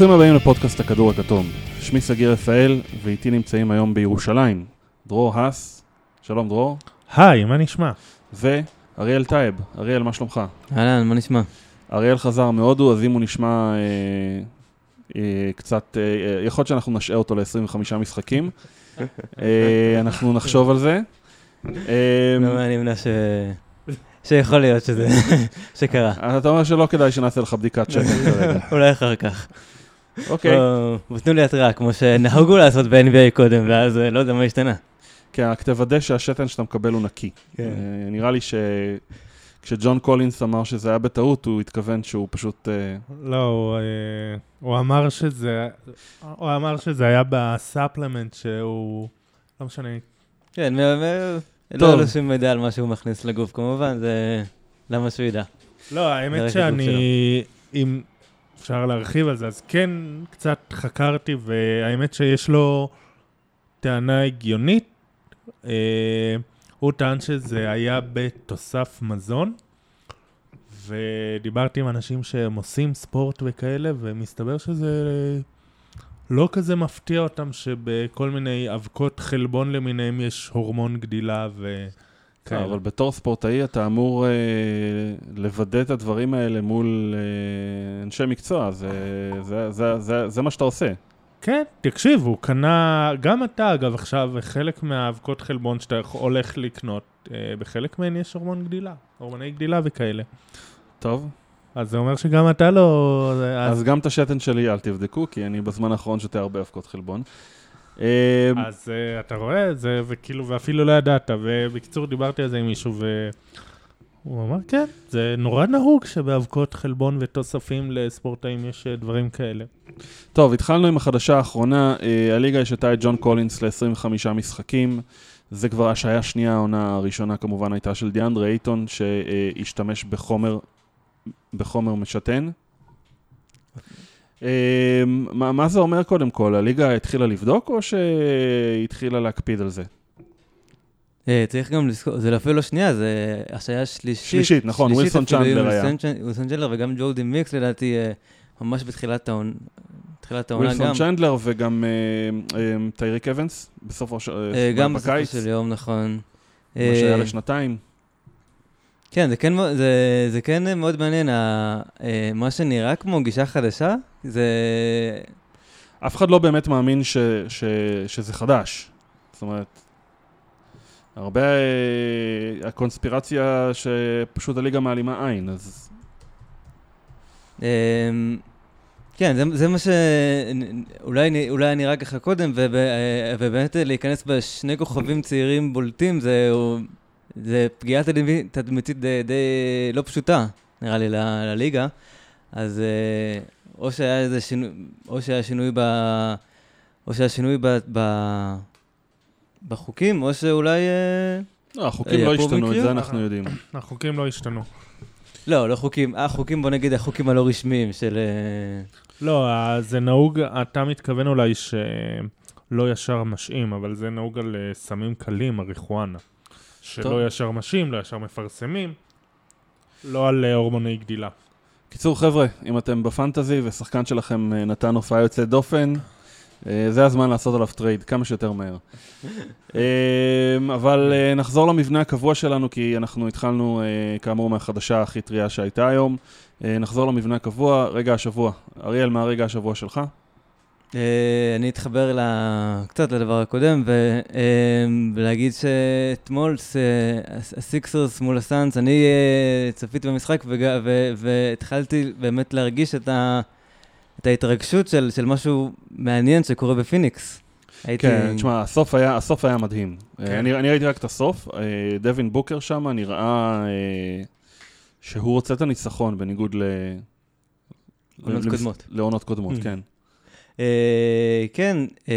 ברוכים הבאים לפודקאסט הכדור הכתום. שמי שגיא רפאל, ואיתי נמצאים היום בירושלים דרור האס, שלום דרור, היי, מה נשמע? ואריאל טייב. אריאל, מה שלומך? אהלן, מה נשמע? אריאל חזר מהודו, אז אם הוא נשמע אה, אה, קצת, אה, אה, יכול להיות שאנחנו נשעה אותו ל-25 משחקים. אה, אנחנו נחשוב על זה. אה, לא, אני מבינה ש... שיכול להיות שזה... שקרה. אתה אומר שלא כדאי שנעשה לך בדיקת שתן כרגע. אולי אחר כך. אוקיי. או, ותנו לי התראה, כמו שנהגו לעשות ב-NBA קודם, ואז אה, לא יודע מה השתנה. כן, רק תוודא שהשתן שאתה מקבל הוא נקי. כן. אה, נראה לי שכשג'ון קולינס אמר שזה היה בטעות, הוא התכוון שהוא פשוט... אה, לא, הוא, אה, הוא אמר שזה, הוא אמר שזה היה ב supplement שהוא, לא משנה, כן. לא היה לו שום מידע על מה שהוא מכניס לגוף, כמובן, זה... למה שהוא ידע? לא, האמת שאני, אם אפשר להרחיב על זה, אז כן, קצת חקרתי, והאמת שיש לו טענה הגיונית. אה, הוא טען שזה היה בתוסף מזון, ודיברתי עם אנשים שהם עושים ספורט וכאלה, ומסתבר שזה לא כזה מפתיע אותם שבכל מיני אבקות חלבון למיניהם יש הורמון גדילה וכאלה. אבל בתור ספורטאי אתה אמור אה, לוודא את הדברים האלה מול אה, אנשי מקצוע, זה, זה, זה, זה, זה מה שאתה עושה. כן, תקשיב, הוא קנה, גם אתה אגב עכשיו, חלק מהאבקות חלבון שאתה הולך לקנות, אה, בחלק מהן יש הורמון גדילה, הורמוני גדילה וכאלה. טוב, אז זה אומר שגם אתה לא... אז, אז גם את השתן שלי אל תבדקו, כי אני בזמן האחרון שותה הרבה אבקות חלבון. אה, אז uh, אתה רואה את זה, וכאילו, ואפילו לא ידעת, ובקיצור דיברתי על זה עם מישהו, והוא אמר, כן, זה נורא נהוג שבאבקות חלבון ותוספים לספורטאים יש אה, דברים כאלה. טוב, התחלנו עם החדשה האחרונה, אה, הליגה השתה את ג'ון קולינס ל-25 משחקים. זה כבר השעיה שנייה, העונה הראשונה כמובן הייתה של דיאנדרה אייטון, שהשתמש בחומר, בחומר משתן. אה, מה, מה זה אומר קודם כל? הליגה התחילה לבדוק או שהתחילה להקפיד על זה? אה, צריך גם לזכור, זה אפילו לא שנייה, זה השעיה שלישית. שלישית, נכון, ווילסון צ'נדלר היה. ווילסון צ'נ- ווילסון צ'נדלר וגם ג'ורדי מיקס לדעתי, אה, ממש בתחילת העונה. העונה ווילסון גם. צ'נדלר וגם אה, טייריק אבנס, בסופו של גם בסופו של יום, נכון. מה שהיה לשנתיים. כן, זה כן, זה, זה כן מאוד מעניין, ה, אה, מה שנראה כמו גישה חדשה, זה... אף אחד לא באמת מאמין ש, ש, שזה חדש. זאת אומרת, הרבה... אה, הקונספירציה שפשוט הליגה מעלימה עין, אז... אה, כן, זה, זה מה ש... אולי, אולי נראה ככה קודם, וב, אה, ובאמת להיכנס בשני כוכבים צעירים בולטים, זה, זה פגיעה תדמית- תדמיתית די, די לא פשוטה, נראה לי, לליגה. אז אה, או שהיה איזה שינוי, או שהיה שינוי ב... או שהיה שינוי ב... ב בחוקים, או שאולי... אה, לא, החוקים אה, לא השתנו, את? זה אנחנו יודעים. החוקים לא השתנו. לא, לא חוקים, החוקים, בוא נגיד, החוקים הלא רשמיים של... אה, לא, אה, זה נהוג, אתה מתכוון אולי שלא ישר משעים, אבל זה נהוג על אה, סמים קלים, מריחואנה. טוב. שלא ישר משעים, לא ישר מפרסמים, לא על אה, הורמוני גדילה. קיצור, חבר'ה, אם אתם בפנטזי ושחקן שלכם אה, נתן הופעה יוצאת דופן, אה, זה הזמן לעשות עליו טרייד כמה שיותר מהר. אבל נחזור למבנה הקבוע שלנו, כי אנחנו התחלנו, כאמור, מהחדשה הכי טריה שהייתה היום. נחזור למבנה הקבוע, רגע השבוע. אריאל, מה הרגע השבוע שלך? אה, אני אתחבר ל- קצת לדבר הקודם, ו- אה, ולהגיד שאתמול הסיקסרס מול הסאנס, אני אה, צפיתי במשחק וג- ו- והתחלתי באמת להרגיש את, ה- את ההתרגשות של, של משהו מעניין שקורה בפיניקס. הייתי... כן, תשמע, הסוף היה, הסוף היה מדהים. כן. אני, אני ראיתי רק את הסוף, דווין בוקר שם נראה אה, שהוא רוצה את הניצחון, בניגוד ל... עונות למס- קודמות. לעונות קודמות, Mm. כן. אה, כן, אה,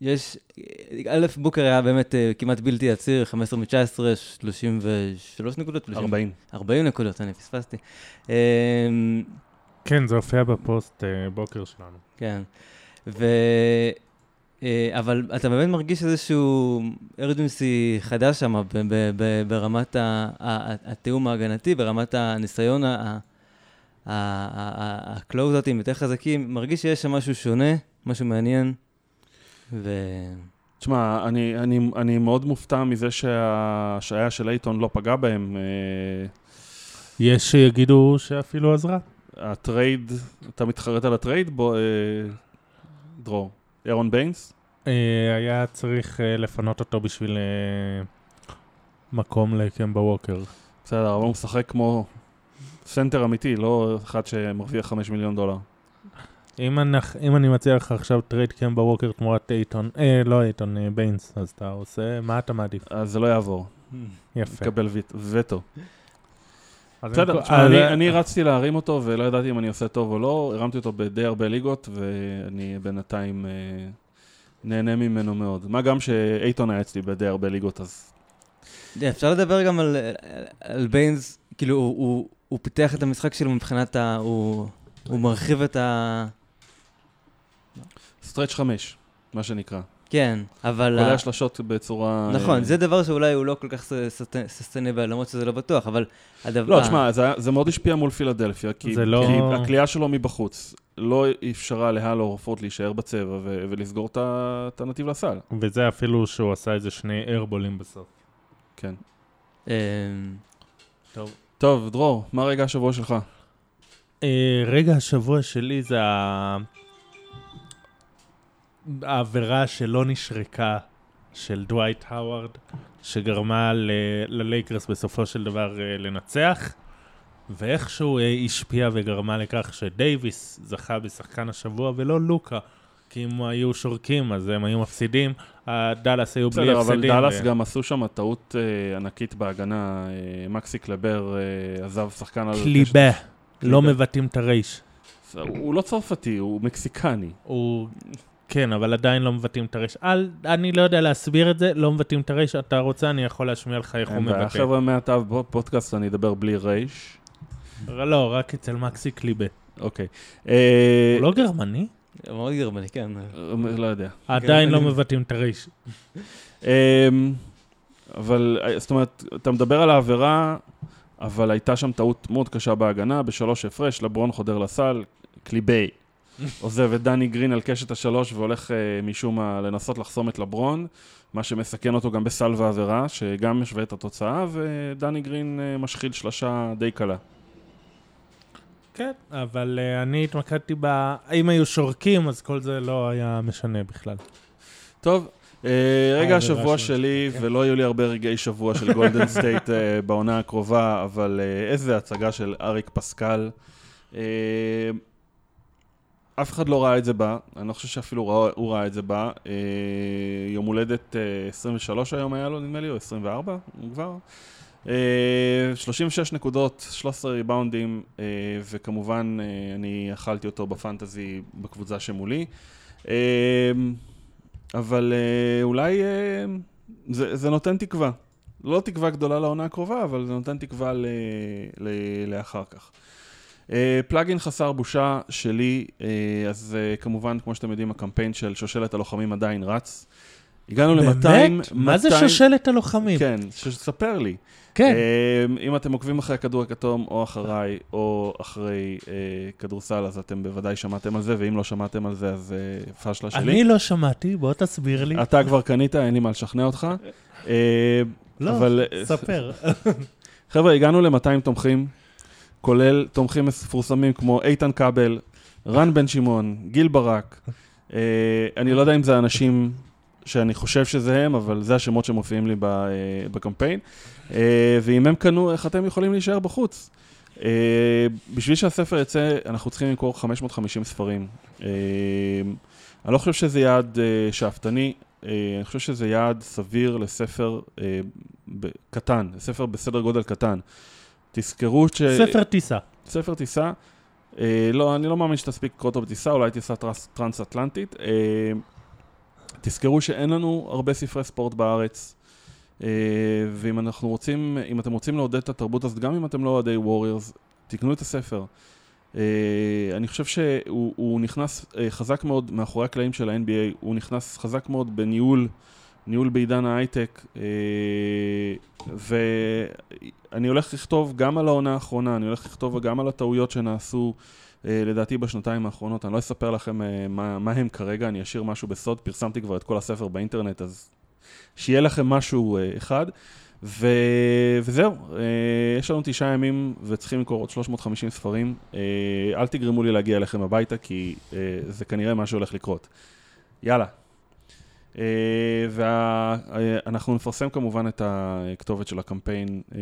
יש, א', בוקר היה באמת אה, כמעט בלתי עציר, 15 מ-19, 33 נקודות, 30 40. 40 נקודות, אני פספסתי. כן, זה הופיע בפוסט בוקר שלנו. כן, ו... אבל אתה באמת מרגיש איזשהו ארג'נסי חדש שם ברמת התיאום ההגנתי, ברמת הניסיון ה closeout ים יותר חזקים, מרגיש שיש שם משהו שונה, משהו מעניין, ו... תשמע, אני, אני, אני מאוד מופתע מזה שההשעיה של אייטון לא פגע בהם. אה, יש שיגידו שאפילו עזרה. הטרייד, אתה מתחרט על הטרייד? בוא, אה, דרור. אירון ביינס? אה, היה צריך אה, לפנות אותו בשביל אה, מקום לקמבה ווקר. בסדר, אבל הוא משחק כמו סנטר אמיתי, לא אחד שמרוויח 5 מיליון דולר. אם, אנחנו, אם אני מציע לך עכשיו טרייד קמבה ווקר תמורת אייטון, אה, לא אייטון, אה, ביינס, אז אתה עושה, מה אתה מעדיף? אז זה לא יעבור, יפה. תקבל וט- וטו. בסדר, אני- אני, אני רצתי להרים אותו ולא ידעתי אם אני עושה טוב או לא, הרמתי אותו בדי הרבה ליגות ואני בינתיים אה, נהנה ממנו מאוד. מה גם שאייטון היה אצלי בדי הרבה ליגות, אז אפשר לדבר גם על, על ביינס, כאילו, הוא, הוא, פיתח את המשחק שלו מבחינת ה... הוא, הוא מרחיב את ה... stretch 5, מה שנקרא. כן, אבל... כולל ה- השלשות בצורה... נכון, אה, זה דבר שאולי הוא לא כל כך sustainable, למרות שזה לא בטוח, אבל הדבר... לא, תשמע, זה, זה מאוד השפיע מול פילדלפיה, כי, לא- כי הקליעה שלו מבחוץ לא אפשרה לאל הורפורד להישאר בצבע ו- ולסגור את הנתיב לסל. וזה אפילו שהוא עשה איזה שני איירבולים בסוף. כן. אמ, טוב. טוב, דרור, מה רגע השבוע שלך? אה, רגע השבוע שלי זה. העבירה שלא נשרקה של דווייט האווארד, שגרמה ללייקרס בסופו של דבר אה, לנצח, ואיכשהו אה, השפיעה וגרמה לכך שדייוויס זכה בשחקן השבוע ולא לוקה. כי אם היו שורקים אז הם היו מפסידים, הדאלאס היו בלי בסדר, הפסדים. אבל דאלאס גם עשו שם טעות אה, ענקית בהגנה. אה, מקסי קלבר אה, עזב שחקן על... קליבה, לא. מבטאים את הרייש. הוא לא צרפתי, הוא מקסיקני. הוא... כן, אבל עדיין לא מבטאים את הרייש. אל, אני לא יודע להסביר את זה, לא מבטאים את הרייש. אתה רוצה, אני יכול להשמיע לך איך הוא אין בעיה. מבטא. חבר'ה, מעתה בפודקאסט אני אדבר בלי רייש. לא, רק אצל מקסי קליבה. אוקיי. הוא לא גרמני? מאוד גרמני, כן. אה, לא יודע. עדיין לא מבטאים את הרייש. אמ, אבל, אה, זאת אומרת, אתה מדבר על העבירה, אבל הייתה שם טעות מאוד קשה בהגנה, בשלוש הפרש, לברון חודר לסל, קליבי. עוזב את דני גרין על קשת השלוש והולך אה, משום מה לנסות לחסום את לברון, מה שמסכן אותו גם בסל ועבירה, שגם משווה את התוצאה, ודני גרין אה, משחיל שלושה די קלה. כן, אבל uh, אני התמקדתי ב... אם היו שורקים, אז כל זה לא היה משנה בכלל. טוב, אה, רגע השבוע שלי, כן. ולא יהיו לי הרבה רגעי שבוע של גולדן סטייט אה, בעונה הקרובה, אבל אה, איזה הצגה של אריק פסקל. אה, אף אחד לא ראה את זה בא, אני לא חושב שאפילו ראה, הוא ראה את זה בא. אה, יום הולדת אה, 23 היום היה לו, נדמה לי, או 24, הוא כבר. אה, 36 נקודות, 13 ריבאונדים, אה, וכמובן אה, אני אכלתי אותו בפנטזי בקבוצה שמולי. אה, אבל אולי זה, זה נותן תקווה. לא תקווה גדולה לעונה הקרובה, אבל זה נותן תקווה ל, ל, לאחר כך. פלאגין חסר בושה שלי, אז כמובן, כמו שאתם יודעים, הקמפיין של שושלת הלוחמים עדיין רץ. הגענו ל-200... באמת? מה זה שושלת הלוחמים? כן, שתספר לי. כן. אה, אם אתם עוקבים אחרי הכדור הכתום, או אחריי, או אחרי אה, כדורסל, אז אתם בוודאי שמעתם על זה, ואם לא שמעתם על זה, אז אה, פשלה שלי. אני לא שמעתי, בוא תסביר לי. אתה כבר קנית, אין לי מה לשכנע אותך. אה, לא, אבל, ספר. חבר'ה, הגענו ל-200 תומכים, כולל תומכים מפורסמים כמו איתן כבל, רן בן שמעון, גיל ברק. אה, אני לא יודע אם זה אנשים שאני חושב שזה הם, אבל זה השמות שמופיעים לי אה, בקמפיין. אה, ואם הם קנו, איך אתם יכולים להישאר בחוץ? אה, בשביל שהספר יצא, אנחנו צריכים למכור 550 ספרים. אני לא חושב שזה יעד שאפתני, אני חושב שזה יעד סביר לספר ב- קטן, לספר בסדר גודל קטן. תזכרו ש... ספר טיסה. ספר טיסה, לא, אני לא מאמין שתספיק לקרוא אותו בטיסה, אולי טיסה טרס, טרנס-אטלנטית. אה, תזכרו שאין לנו הרבה ספרי ספורט בארץ, אה, ואם אנחנו רוצים, אם אתם רוצים לעודד את התרבות הזאת, גם אם אתם לא אוהדי ווריורס, תקנו את הספר. אה, אני חושב שהוא הוא נכנס אה, חזק מאוד מאחורי הקלעים של ה-NBA, הוא נכנס חזק מאוד בניהול ניהול בעידן ההייטק, ואני הולך לכתוב גם על העונה האחרונה, אני הולך לכתוב גם על הטעויות שנעשו לדעתי בשנתיים האחרונות. אני לא אספר לכם אה, מה, מה הם כרגע, אני אשאיר משהו בסוד, פרסמתי כבר את כל הספר באינטרנט, אז שיהיה לכם משהו אה, אחד. ו... וזהו, אה, יש לנו תשעה ימים וצריכים לקרוא עוד 350 ספרים. אה, אל תגרמו לי להגיע אליכם הביתה, כי אה, זה כנראה מה שהולך לקרות. יאללה. ואנחנו נפרסם כמובן את הכתובת של הקמפיין אה,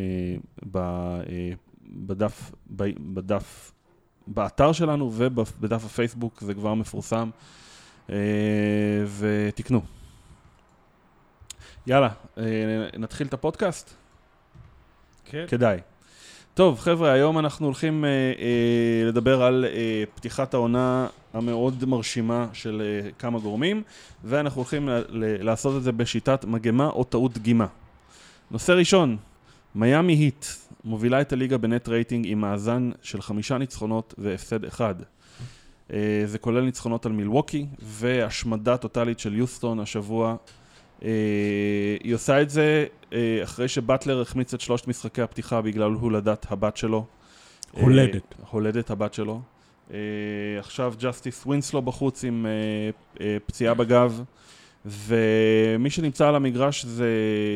ב, אה, בדף, בדף, באתר שלנו ובדף הפייסבוק, זה כבר מפורסם, אה, ותקנו. יאללה, נתחיל את הפודקאסט? כן. כדאי. טוב, חבר'ה, היום אנחנו הולכים אה, אה, לדבר על אה, פתיחת העונה המאוד מרשימה של אה, כמה גורמים, ואנחנו הולכים ל- ל- לעשות את זה בשיטת מגמה או טעות דגימה. נושא ראשון, מיאמי היט מובילה את הליגה בנט רייטינג עם מאזן של חמישה ניצחונות והפסד אחד. אה, זה כולל ניצחונות על מילווקי והשמדה טוטאלית של יוסטון השבוע. אה, היא עושה את זה אה, אחרי שבטלר החמיץ את שלושת משחקי הפתיחה בגלל הולדת הבת שלו. הולדת. הולדת הבת שלו. עכשיו ג'סטיס ווינסלו בחוץ עם פציעה בגב, ומי שנמצא על המגרש זה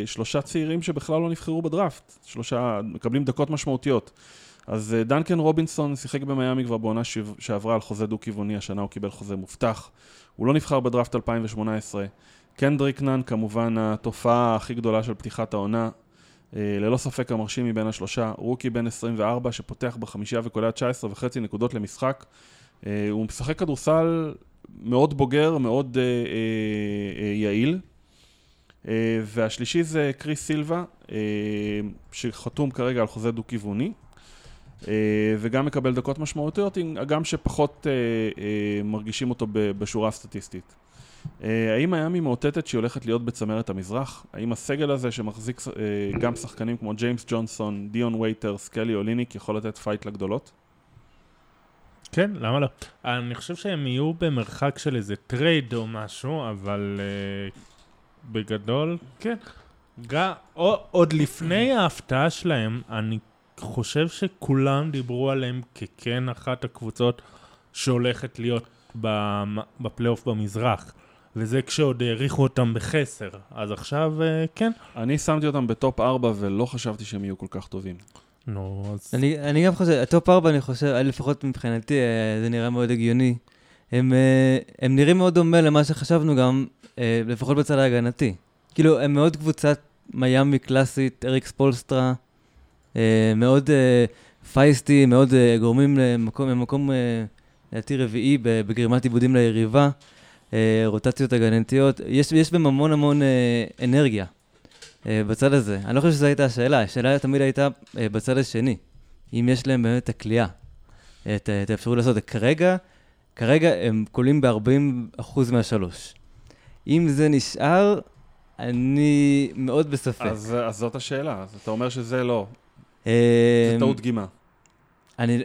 שלושה צעירים שבכלל לא נבחרו בדראפט, שלושה מקבלים דקות משמעותיות. אז אה, דנקן רובינסון שיחק במיאמי כבר בעונה שעברה על חוזה דו-כיווני, השנה הוא קיבל חוזה מובטח. הוא לא נבחר בדראפט 2018. קנדריק נאן, כמובן התופעה הכי גדולה של פתיחת העונה, אה, ללא ספק המרשים מבין השלושה, רוקי בן 24 שפותח בחמישייה וקולע 19 וחצי נקודות למשחק. אה, הוא משחק כדורסל מאוד בוגר, מאוד אה, אה, יעיל. והשלישי זה קריס סילבה, שחתום כרגע על חוזה דו-כיווני. וגם מקבל דקות משמעותיות, הגם שפחות מרגישים אותו בשורה הסטטיסטית. האם מיאמי מאותתת שהיא הולכת להיות בצמרת המזרח? האם הסגל הזה שמחזיק גם שחקנים כמו ג'יימס ג'ונסון, דיון וייטרס, קלי אוליניק יכול לתת fight לגדולות? כן, למה לא? אני חושב שהם יהיו במרחק של איזה טרייד או משהו, אבל uh, בגדול, כן. גם, עוד לפני ההפתעה שלהם, אני חושב שכולם דיברו עליהם ככן אחת הקבוצות שהולכת להיות בפלייאוף במזרח. וזה כשעוד העריכו אותם בחסר. אז עכשיו, אה, כן. אני שמתי אותם ב top 4 ולא חשבתי שהם יהיו כל כך טובים. נו, אז... אני, אני גם חושב, ה top 4, אני חושב, לפחות מבחינתי, אה, זה נראה מאוד הגיוני. הם, אה, הם נראים מאוד דומה למה שחשבנו גם, לפחות בצד ההגנתי. כאילו, הם מאוד קבוצת מיאמי קלאסית, אריק ספולסטרה, מאוד feisty, מאוד גורמים למקום, למקום לדעתי רביעי בגרימת עיבודים ליריבה. אה, רוטציות הגנתיות, יש, יש בהם המון המון אה, אנרגיה אה, בצד הזה. אני לא חושב שזו הייתה השאלה, השאלה תמיד הייתה אה, בצד השני, אם יש להם באמת את הכלייה, את, את האפשרות לעשות את זה. כרגע, כרגע הם קולים ב-40% מהשלוש. אם זה נשאר, אני מאוד בספק. אז, אז זאת השאלה, אז אתה אומר שזה לא. אה, זה טעות דגימה. אני,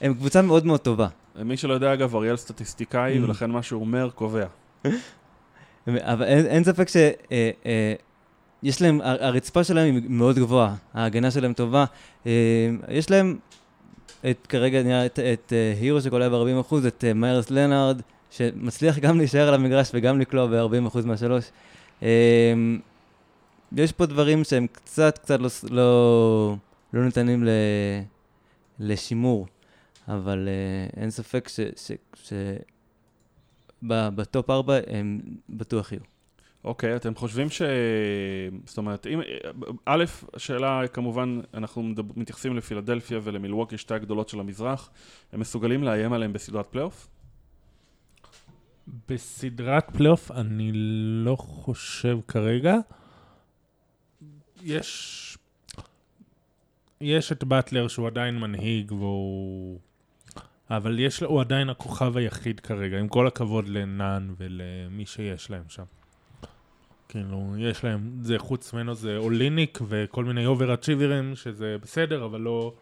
הם קבוצה מאוד מאוד טובה. מי שלא יודע, אגב, אריאל סטטיסטיקאי, mm. ולכן מה שהוא אומר, קובע. אבל אין, אין ספק ש... אה, אה, יש להם, הרצפה שלהם היא מאוד גבוהה, ההגנה שלהם טובה. אה, יש להם את, כרגע נראה את, את uh, הירו שקולע ב-40%, את uh, מיירס לנארד, שמצליח גם להישאר על המגרש וגם לקלוע ב-40% מהשלוש. יש פה דברים שהם קצת, קצת לא, לא, לא ניתנים ל, לשימור. אבל אין ספק שב top 4 הם בטוח יהיו. אוקיי, okay, אתם חושבים ש... זאת אומרת, אם... א', השאלה, כמובן, אנחנו. מתייחסים לפילדלפיה ולמילווקי, שתי הגדולות של המזרח, הם מסוגלים לאיים עליהם בסדרת פלייאוף? בסדרת פלייאוף אני לא חושב כרגע. יש... יש את באטלר שהוא עדיין מנהיג והוא אבל יש, הוא עדיין הכוכב היחיד כרגע, עם כל הכבוד לנאן ולמי שיש להם שם. כאילו, יש להם, זה חוץ ממנו זה אוליניק וכל מיני overachiever ים, שזה בסדר, אבל לא,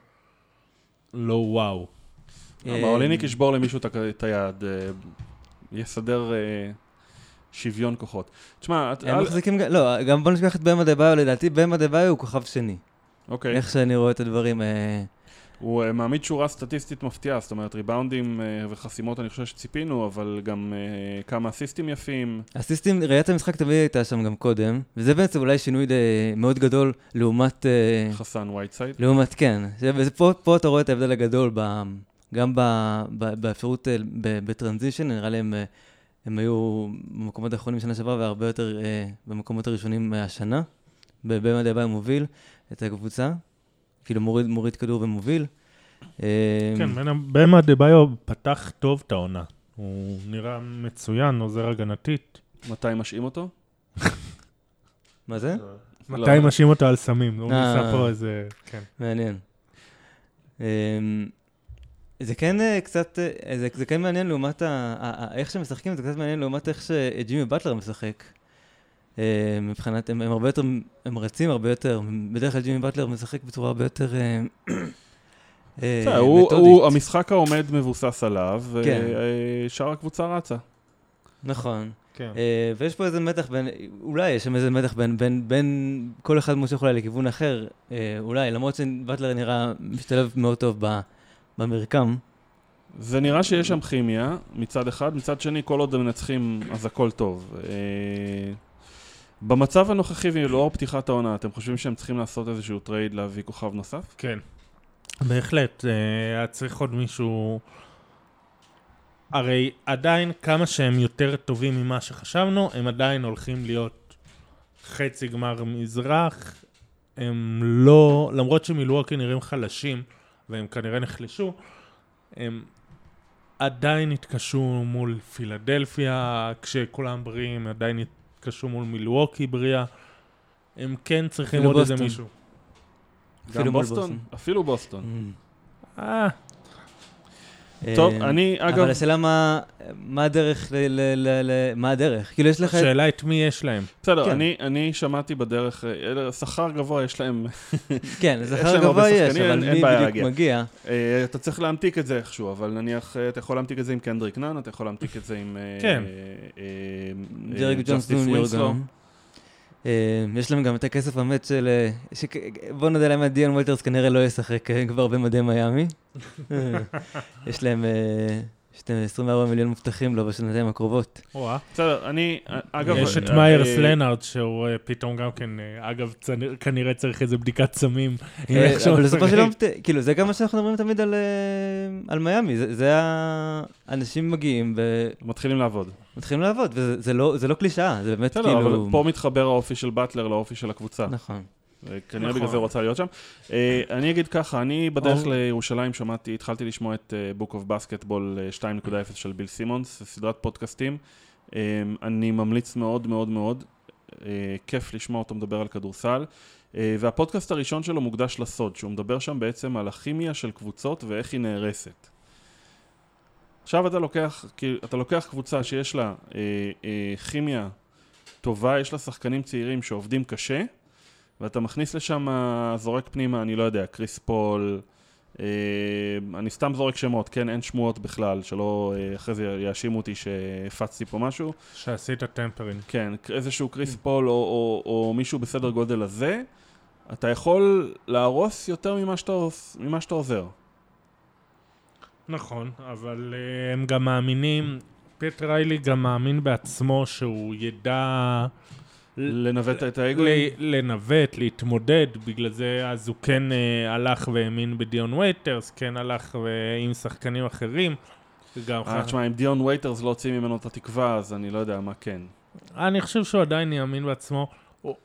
לא וואו. אוליניק ישבור למישהו את היד, אה, יסדר, אה, שוויון כוחות. תשמע, הם מחזיקים, לא, גם בוא נשכח את במה דה ביו, לדעתי במה דה ביו הוא כוכב שני. אוקיי, איך שאני רואה את הדברים. הוא אה, מעמיד שורה סטטיסטית מפתיעה, זאת אומרת, ריבאונדים אה, וחסימות אני חושב שציפינו, אבל גם אה, כמה אסיסטים יפים. הסיסטים, ראיית המשחק תמיד הייתה שם גם קודם, וזה בעצם אולי שינוי מאוד גדול לעומת, חסן וייטסייד. לעומת, כן. זה- וזה פה, פה אתה רואה את ההבדל הגדול, ב, גם באפשרות, ב transition, נראה לי הם, היו במקומות האחרונים שנה שעברה והרבה יותר במקומות הראשונים השנה. אדבאיו מוביל את הקבוצה, כאילו מוריד, מוריד כדור ומוביל. אה, כן, באם אדבאיו פתח טוב את העונה. הוא נראה מצוין, עוזר הגנתית. מתי משעים אותו? מה זה? מתי מאשים אותו על סמים? הוא אה. ניסה פה איזה... כן. מעניין. אמ, זה כן אה, קצת, אה, זה, זה כן מעניין לעומת ה, ה, ה, איך שמשחקים, זה קצת מעניין לעומת איך שג'ימי באטלר משחק. אה, מבחינת, הם, הם הרבה יותר, הם רצים הרבה יותר, בדרך כלל ג'ימי באטלר משחק בצורה הרבה יותר אה, אה, הוא- מתודית. המשחק העומד מבוסס עליו, כן. ושאר הקבוצה רצה. נכון. כן. ויש פה איזה מתח בין, אולי יש שם איזה מתח בין, בין, בין כל אחד מושך אולי לכיוון אחר, אולי, למרות שבטלר נראה משתלב מאוד טוב ב, במרקם. זה נראה שיש שם כימיה, מצד אחד, מצד שני, כל עוד הם מנצחים, אז הכל טוב. במצב הנוכחי ולאור פתיחת העונה, אתם חושבים שהם צריכים לעשות איזשהו trade להביא כוכב נוסף? כן. בהחלט, אה, היה צריך עוד מישהו... הרי עדיין כמה שהם יותר טובים ממה שחשבנו, הם עדיין הולכים להיות חצי גמר מזרח. הם לא, למרות שמילואוקי נראים חלשים, והם כנראה נחלשו, הם עדיין התקשו מול פילדלפיה, כשכולם בריאים, עדיין התקשו מול מילואוקי בריאה. הם כן צריכים עוד איזה. מישהו. אפילו גם בוסטון? בוסטון. אפילו בוסטון. אה, טוב, אה, אני, אגב, אבל השאלה מה, מה הדרך, ל, ל, ל, ל, מה הדרך? כאילו יש לך... השאלה את מי יש להם. בסדר, כן. אני, אני שמעתי בדרך, אה, שכר גבוה יש להם, כן, הרבה גבוה יש, אבל מי בדיוק. מגיע? אה, אתה צריך להמתיק את זה איכשהו, אבל נניח, אתה יכול להמתיק את זה עם קנדריק נאן, אתה יכול להמתיק את זה עם... כן. דריק אה, ג'ונס ג'סטיס ג'וניור ווינסלו. גם. אה, יש להם גם את הכסף המת של... אה, שכ- בוא נודה להם, דיון וייטרס כנראה לא ישחק אה, כבר במדי מיאמי. אה, יש להם... אה, יש להם 24 מיליון מובטחים לו בשנתיים הקרובות. וואה. בסדר, אני, אה, אגב... יש את אה, מיירס אה, לנארד, שהוא אה, פתאום גם כן, אה, אגב, כנראה צריך איזה בדיקת סמים. אה, אבל בסופו של. יום, ת- כאילו, זה גם מה שאנחנו מדברים תמיד על, אה, מיאמי. זה- זה ה... אנשים מגיעים מתחילים לעבוד. ומתחילים לעבוד, וזה זה לא- זה לא קלישאה, זה באמת בסדר, כאילו... אבל פה מתחבר האופי של באטלר לאופי של הקבוצה. נכון. כנראה נכון. בגלל זה הוא רצה להיות שם. אה, אני אגיד ככה, אני בדרך. לירושלים שמעתי, התחלתי לשמוע את אה, Book of Basketball אה, 2.0 של ביל סימונס, סדרת פודקאסטים. אה, אני ממליץ מאוד מאוד מאוד, אה, כיף לשמוע אותו מדבר על כדורסל. אה, והפודקאסט הראשון שלו מוקדש לסוד, שהוא מדבר שם בעצם על הכימיה של קבוצות ואיך היא נהרסת. עכשיו אתה לוקח, אתה לוקח קבוצה שיש לה אה, אה, כימיה טובה, יש לה שחקנים צעירים שעובדים קשה, ואתה מכניס לשם, זורק פנימה, אני לא יודע, קריס פול, אה, אני סתם זורק שמות, כן, אין שמועות בכלל, שלא אה, אחרי זה יאשימו אותי שהפצתי פה משהו. שעשית tampering. כן, איזשהו קריס פול או, או, או מישהו בסדר גודל הזה, אתה יכול להרוס יותר ממה שאתה, ממה שאתה עוזר. נכון, אבל אה, הם גם מאמינים, פט ריילי גם מאמין בעצמו שהוא ידע לנווט את האגו. לנווט, להתמודד, בגלל זה אז הוא כן אה, הלך והאמין בדיון וייטרס, כן הלך ו- עם שחקנים אחרים. וגם אה, ח- תשמע, אם דיון וייטרס לא הוציא ממנו את התקווה, אז אני לא יודע מה כן. אני חושב שהוא עדיין יאמין בעצמו,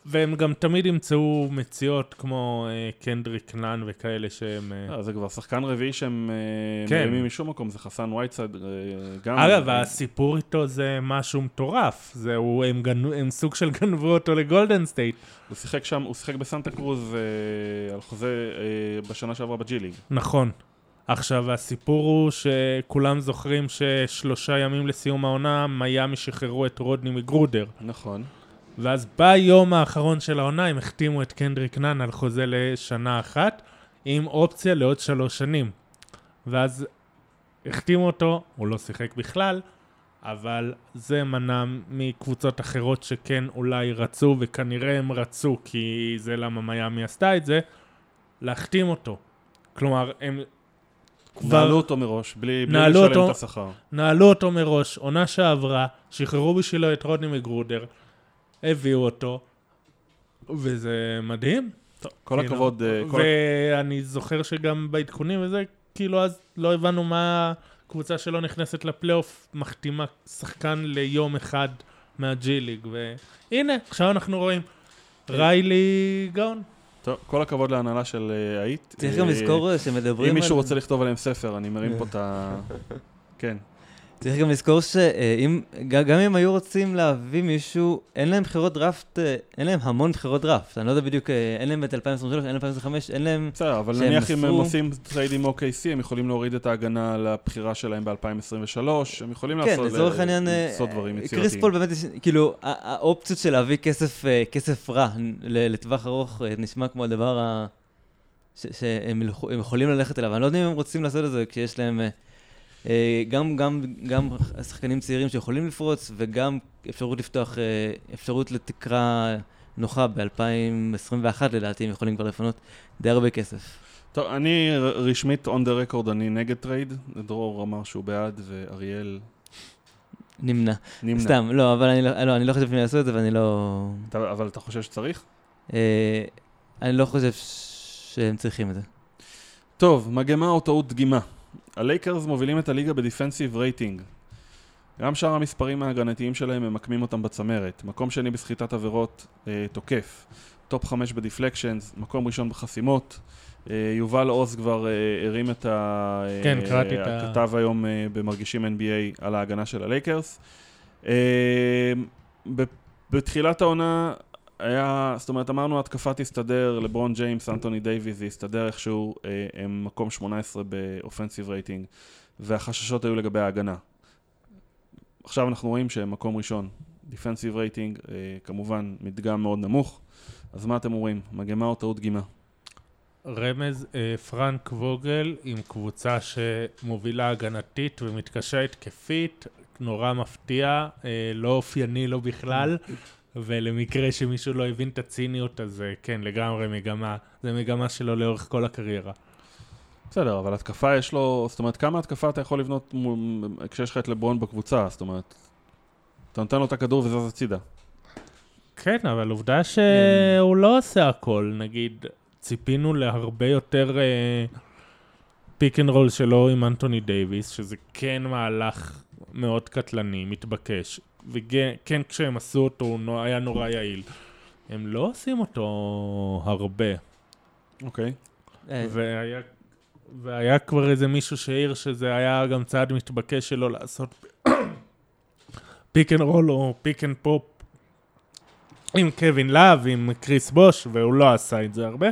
והם גם תמיד ימצאו מציאות כמו אה, קנדריק נאן וכאלה שהם... אה, אה, זה כבר שחקן רביעי שהם אה, כן. מרימים משום מקום, זה חסן וייטסייד אה, גם. אגב, אה, הסיפור איתו זה משהו מטורף. זהו, הם, גנו, הם סוג של גנבו אותו לגולדן סטייט. הוא שיחק שם, הוא שיחק בסנטה קרוז אה, על חוזה אה, בשנה שעברה ב G League. נכון. עכשיו, הסיפור הוא שכולם זוכרים ששלושה ימים לסיום העונה, מיאמי שחררו את רודני מגרודר. נכון. ואז ביום האחרון של העונה הם החתימו את קנדריק נאן על חוזה לשנה אחת, עם אופציה לעוד שלוש שנים. ואז החתימו אותו, הוא לא שיחק בכלל, אבל זה מנע מקבוצות אחרות שכן אולי רצו, וכנראה הם רצו, כי זה למה מיאמי עשתה את זה, להחתים אותו. כלומר, הם כבר נעלו אותו מראש, בלי בלי לשלם אותו- את השכר. נעלו אותו מראש, עונה שעברה, שחררו בשבילו את רודני מגרודר, הביאו אותו, וזה מדהים. כל כאילו, הכבוד, אה, כל- ואני זוכר שגם בעדכונים וזה, כאילו אז לא הבנו מה הקבוצה שלא נכנסת לפלייאוף מחתימה שחקן ליום אחד מהג'י ליג, והנה, עכשיו אנחנו רואים. ריילי גאון. טוב, כל הכבוד להנהלה של אה, היית. צריך אה, גם לזכור אה, שמדברים אם על... מישהו רוצה לכתוב עליהם ספר, אני מרים פה את ה... כן. צריך גם לזכור שאם, גם אם היו רוצים להביא מישהו, אין להם בחירות דראפט, אה, אין להם המון בחירות דראפט. אני לא יודע בדיוק, אה, אין להם את 2023, אין להם 2025, אין להם... בסדר, אבל נניח אם הם עושים trade עם OKC, הם יכולים להוריד את ההגנה על הבחירה שלהם ב-2023, הם יכולים כן, לעשות לצורך העניין, אה, דברים קריס. פול באמת, כאילו, האופציות של להביא כסף, כסף רע לטווח ארוך, נשמע כמו הדבר ה... שהם יכולים ללכת אליו. אני לא יודע אם הם רוצים לעשות את זה כשיש להם גם, גם, גם שחקנים צעירים שיכולים לפרוץ, וגם אפשרות לפתוח, אה, אפשרות לתקרה נוחה ב-2021 לדעתי, הם יכולים כבר לפנות די הרבה כסף. טוב, אני רשמית, on the record, אני נגד trade. דרור אמר שהוא בעד, ואריאל נמנע. נמנע. סתם, לא, אבל אני לא, לא, אני לא חושב שהם יעשו את זה ואני לא... אתה- אבל אתה חושב שצריך? אה, אני לא חושב שהם צריכים את זה. טוב, מגמה או טעות דגימה. הלייקרס מובילים את הליגה ב defensive rating. גם שאר המספרים ההגנתיים שלהם ממקמים אותם בצמרת. מקום שני בסחיטת עבירות אה, תוקף. top חמש ב deflections, מקום ראשון בחסימות. אה, יובל עוז כבר אה, הרים את ה... אה, כן, קראתי את ה- הכתבה היום אה, במרגישים NBA על ההגנה של הלייקרס. אה, בתחילת העונה היה, זאת אומרת, אמרנו התקפה תסתדר, לברון ג'יימס, אנטוני דייוויס, זה יסתדר איכשהו, אה, הם מקום 18 ב offensive rating, והחששות היו לגבי ההגנה. עכשיו אנחנו רואים שהם מקום ראשון, defensive rating, אה, כמובן מדגם מאוד נמוך, אז מה אתם אומרים, מגמה או טעות דגימה? רמז, אה, פרנק ווגל עם קבוצה שמובילה הגנתית ומתקשה התקפית, נורא מפתיע, לא אופייני לו בכלל, ולמקרה שמישהו לא הבין את הציניות, אז כן, לגמרי מגמה, זה מגמה שלו לאורך כל הקריירה. בסדר, אבל התקפה יש לו, זאת אומרת, כמה התקפה אתה יכול לבנות כשיש לך את לברון בקבוצה, זאת אומרת, אתה נותן לו את הכדור וזז הצידה. כן, אבל עובדה שהוא לא עושה הכל, נגיד, ציפינו להרבה יותר pick and roll שלו עם אנטוני דייוויס, שזה כן מהלך מאוד קטלני, מתבקש, וכן כשהם עשו אותו הוא היה נורא יעיל. הם לא עושים אותו הרבה, אוקיי. אה, והיה, והיה כבר איזה מישהו שהעיר שזה היה גם צעד מתבקש שלו לעשות pick and roll או pick and pop עם קווין לאב, עם קריס בוש, והוא לא עשה את זה הרבה.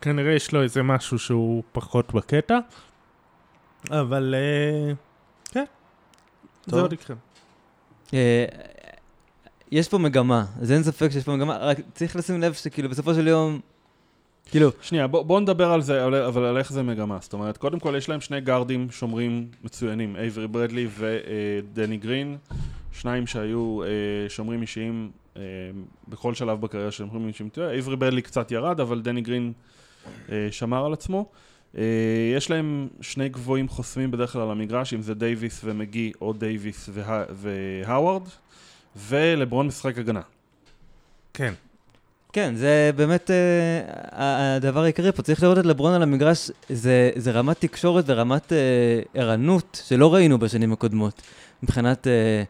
כנראה יש לו איזה משהו שהוא פחות בקטע, אבל אה, כן, זה. עוד יקרה. אה, יש פה מגמה, אז אין ספק שיש פה מגמה, רק צריך לשים לב שכאילו בסופו של יום, כאילו, שנייה, בוא, בוא נדבר על זה, אבל, על איך זה מגמה. זאת אומרת, קודם כל יש להם שני גארדים שומרים מצוינים, אייברי ברדלי ודני גרין, שניים שהיו אה, שומרים אישיים אה, בכל שלב בקריירה של שומרים אישיים. תראה, אייברי ברדלי קצת ירד, אבל דני גרין אה, שמר על עצמו. אה, יש להם שני גבוהים חוסמים בדרך כלל על המגרש, אם זה דייוויס ומגי או דייוויס וה, והאווארד, ולברון משחק הגנה. כן. כן, זה באמת אה, ה- הדבר העיקרי פה. צריך לראות את לברון על המגרש, זה, זה רמת תקשורת ורמת אה, ערנות שלא ראינו בשנים הקודמות. מבחינת אה,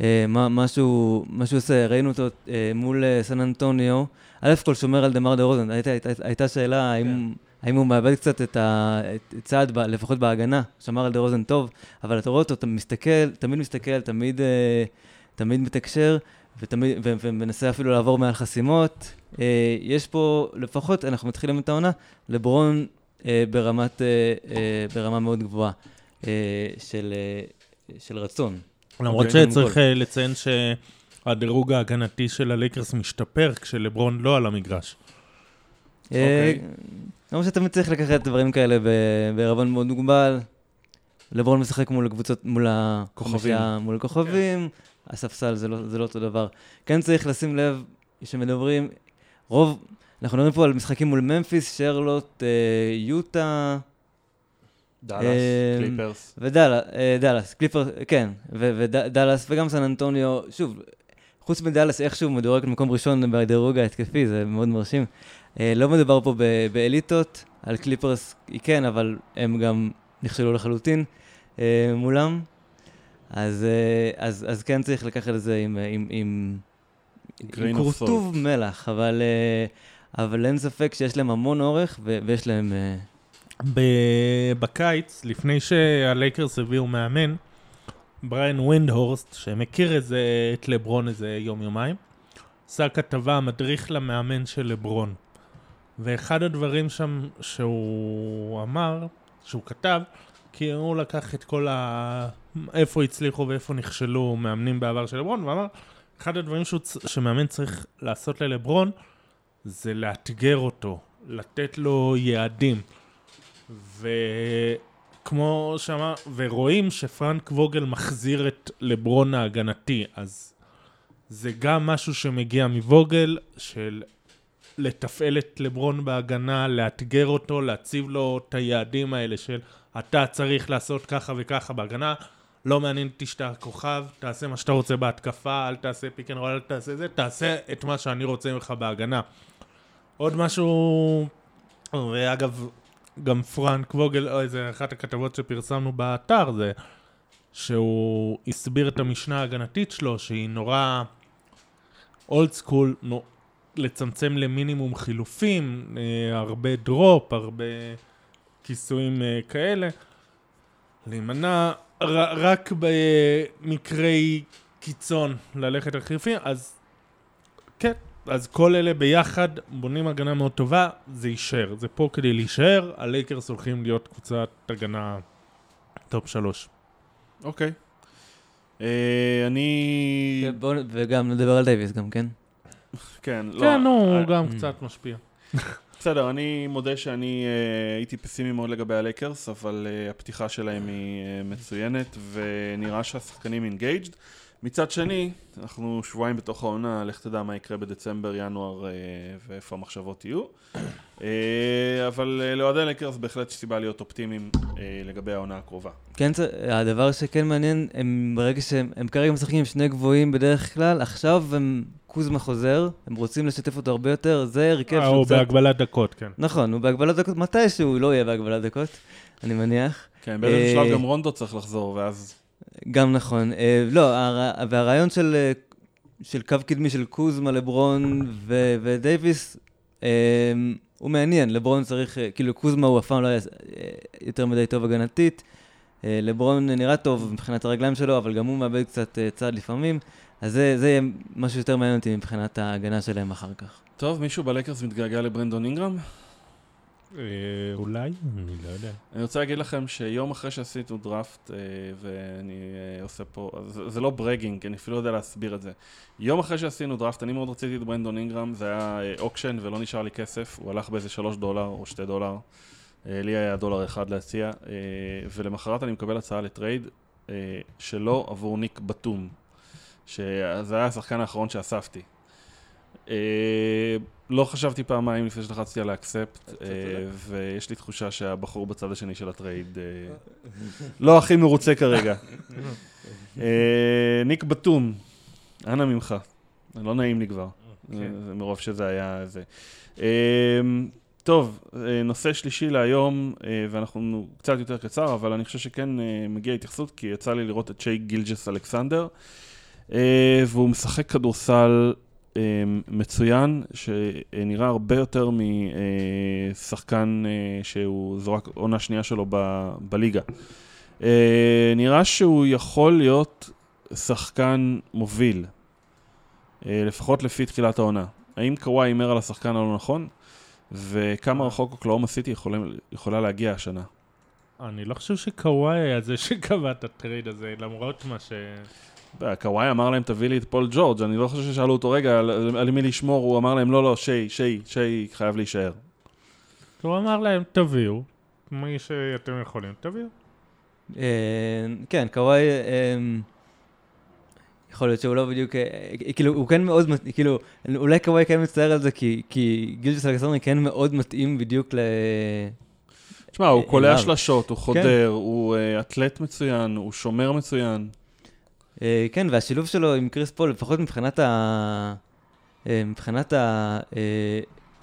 אה, מה, מה, שהוא, מה שהוא עושה, ראינו אותו אה, מול אה, סן אנטוניו. א' כל שומר על דמר דה רוזן, הייתה, הייתה, הייתה שאלה האם, האם הוא מאבד קצת את הצעד, ב, לפחות בהגנה, שמר על דה רוזן טוב, אבל אתה רואה אותו, אתה מסתכל, תמיד מסתכל, תמיד, אה, תמיד מתקשר. ותמיד, ו- ומנסה אפילו לעבור מעל חסימות. אה, יש פה, לפחות, אנחנו מתחילים את העונה, לברון אה, ברמת, ברמה מאוד גבוהה של, של רצון. למרות אוקיי, שצריך לציין שהדירוג ההגנתי של הלייקרס משתפר כשלברון לא על המגרש. אה, אוקיי. למרות שתמיד צריך לקחת דברים כאלה בערבון מאוד מוגבל. לברון משחק מול הקבוצות, מול כוכבים. החמישייה, מול הכוכבים, הספסל זה לא, זה לא אותו דבר. כן צריך לשים לב שמדברים, רוב, אנחנו מדברים פה על משחקים מול ממפיס, שרלוט, אה, יוטה, דאלאס, אמ, קליפרס. ודאלאס, קליפר, כן, ודאלאס וגם סן אנטוניו, שוב, חוץ מדאלאס, איכשהו מדורג למקום ראשון בדירוג ההתקפי, זה מאוד מרשים. אה, לא מדובר פה באליטות, על קליפרס היא כן, אבל הם גם נכשלו לחלוטין אה, מולם. אז, אה, אז, אז כן צריך לקחת את זה עם, עם, עם, עם קורטוב. מלח, אבל, אבל אין ספק שיש להם המון אורך ו- ויש להם... ב- בקיץ, לפני שהלייקרס הביאו מאמן, בריאן ווינדהורסט, שמכיר איזה, את לברון איזה יום-יומיים, עשה כתבה, מדריך למאמן של לברון. ואחד הדברים שם שהוא אמר, שהוא כתב, כי הוא לקח את כל ה... איפה הצליחו ואיפה נכשלו מאמנים בעבר של לברון, ואמר, אחד הדברים שהוא, שמאמן צריך לעשות ללברון, זה לאתגר אותו, לתת לו יעדים. וכמו שאמר, ורואים שפרנק ווגל מחזיר את לברון ההגנתי, אז זה גם משהו שמגיע מווגל, של לתפעל את לברון בהגנה, לאתגר אותו, להציב לו את היעדים האלה של אתה צריך לעשות ככה וככה בהגנה, לא מעניין אותי שאתה כוכב, תעשה מה שאתה רוצה בהתקפה, אל תעשה pick and roll, אל תעשה זה, תעשה את מה שאני רוצה ממך בהגנה. עוד משהו, ואגב, גם פרנק ווגל, או איזה אחת הכתבות שפרסמנו באתר, זה שהוא הסביר את המשנה ההגנתית שלו, שהיא נורא old school, נו, לצמצם למינימום חילופים, אה, הרבה drop, הרבה כיסויים אה, כאלה. להימנע ר- רק במקרי קיצון ללכת על חילופים, אז כן, אז כל אלה ביחד בונים הגנה מאוד טובה, זה יישאר. זה פה כדי להישאר, הלייקרס הולכים להיות קבוצת הגנה top שלוש. אוקיי. אה, אני... בוא, וגם נדבר על דייוויס גם, כן? כן, לא... כן, נו, אה, הוא גם Mm. קצת משפיע. בסדר, אני מודה שאני אה, הייתי פסימי מאוד לגבי הלייקרס, אבל אה, הפתיחה שלהם היא אה, מצוינת, ונראה שהשחקנים engaged. מצד שני, אנחנו שבועיים בתוך העונה, לך תדע מה יקרה בדצמבר, ינואר, אה, ואיפה המחשבות יהיו. אה, אבל אה, לאוהדי הלייקרס בהחלט יש סיבה להיות אופטימיים אה, לגבי העונה הקרובה. כן, הדבר שכן מעניין, הם ברגע שהם הם כרגע משחקים עם שני גבוהים בדרך כלל, עכשיו הם, קוזמה חוזר, הם רוצים לשתף אותו הרבה יותר, זה הרכב אה, שהוא הוא קצת... בהגבלת דקות, כן. נכון, הוא בהגבלת דקות, מתישהו לא יהיה בהגבלת דקות, אני מניח. כן, באיזה אה, שלב גם רונדו צריך לחזור, ואז... גם נכון. אה, לא, הר... והרעיון של, אה, של קו קדמי של קוזמה, לברון ו... ודייוויס, אה, הוא מעניין. לברון צריך, אה, כאילו קוזמה הוא אף פעם לא היה אה, יותר מדי טוב הגנתית. אה, לברון נראה טוב מבחינת הרגליים שלו, אבל גם הוא מאבד קצת אה, צעד לפעמים. אז זה, זה יהיה משהו יותר מעניין אותי מבחינת ההגנה שלהם אחר כך. טוב, מישהו בלייקרס מתגעגע לברנדון אינגרם? אה, אולי? אני לא יודע. אני רוצה להגיד לכם שיום אחרי שעשינו דראפט, אה, ואני אה, עושה פה, זה, זה לא bragging, אני אפילו לא יודע להסביר את זה. יום אחרי שעשינו דראפט, אני מאוד רציתי את ברנדון אינגרם, זה היה אה, auction ולא נשאר לי כסף, הוא הלך באיזה שלוש דולר או שתי דולר. אה, לי היה דולר אחד להציע, אה, ולמחרת אני מקבל הצעה ל trade אה, שלו עבור ניק בתום, שזה היה השחקן האחרון שאספתי. אה, לא חשבתי פעמיים לפני שלחצתי על ה accept, ויש לי תחושה שהבחור בצד השני של ה trade אה, לא הכי מרוצה כרגע. אה, ניק בתום, אנא ממך, לא נעים לי כבר, כן. זה- מרוב שזה היה זה. אה, טוב, אה, נושא שלישי להיום, אה, ואנחנו קצת יותר קצר, אבל אני חושב שכן אה, מגיע התייחסות, כי יצא לי לראות את שי גילג'ס אלכסנדר, אה, והוא משחק כדורסל אה, מצוין, שנראה הרבה יותר משחקן אה, שהוא, זו רק עונה שנייה שלו ב, בליגה. אה, נראה שהוא יכול להיות שחקן מוביל, אה, לפחות לפי תחילת העונה. האם קוואי הימר על השחקן הלא נכון? וכמה רחוק אוקלאומה סיטי יכולים- יכולה להגיע השנה? אני לא חושב שקוואי היה זה שקבע את הטרייד הזה, למרות מה ש... קוואי אמר להם, תביא לי את פול ג'ורג', אני לא חושב ששאלו אותו, רגע, על, על מי לשמור, הוא אמר להם, לא, לא, שי, שי, שי חייב להישאר. הוא אמר להם, תביאו, מי שאתם יכולים, תביאו. אה, כן, קוואי, אה, יכול להיות שהוא לא בדיוק, אה, כאילו, הוא כן מאוד, כאילו, אולי קוואי כן מצטער על זה, כי- כי גילג'וס אלכסנדרי כן מאוד מתאים בדיוק ל... תשמע, הוא קולע. שלשות, הוא חודר, הוא אתלט מצוין, הוא שומר מצוין. אה, כן, והשילוב שלו עם קריס פול, לפחות מבחינת ה... אה, מבחינת ה... אה,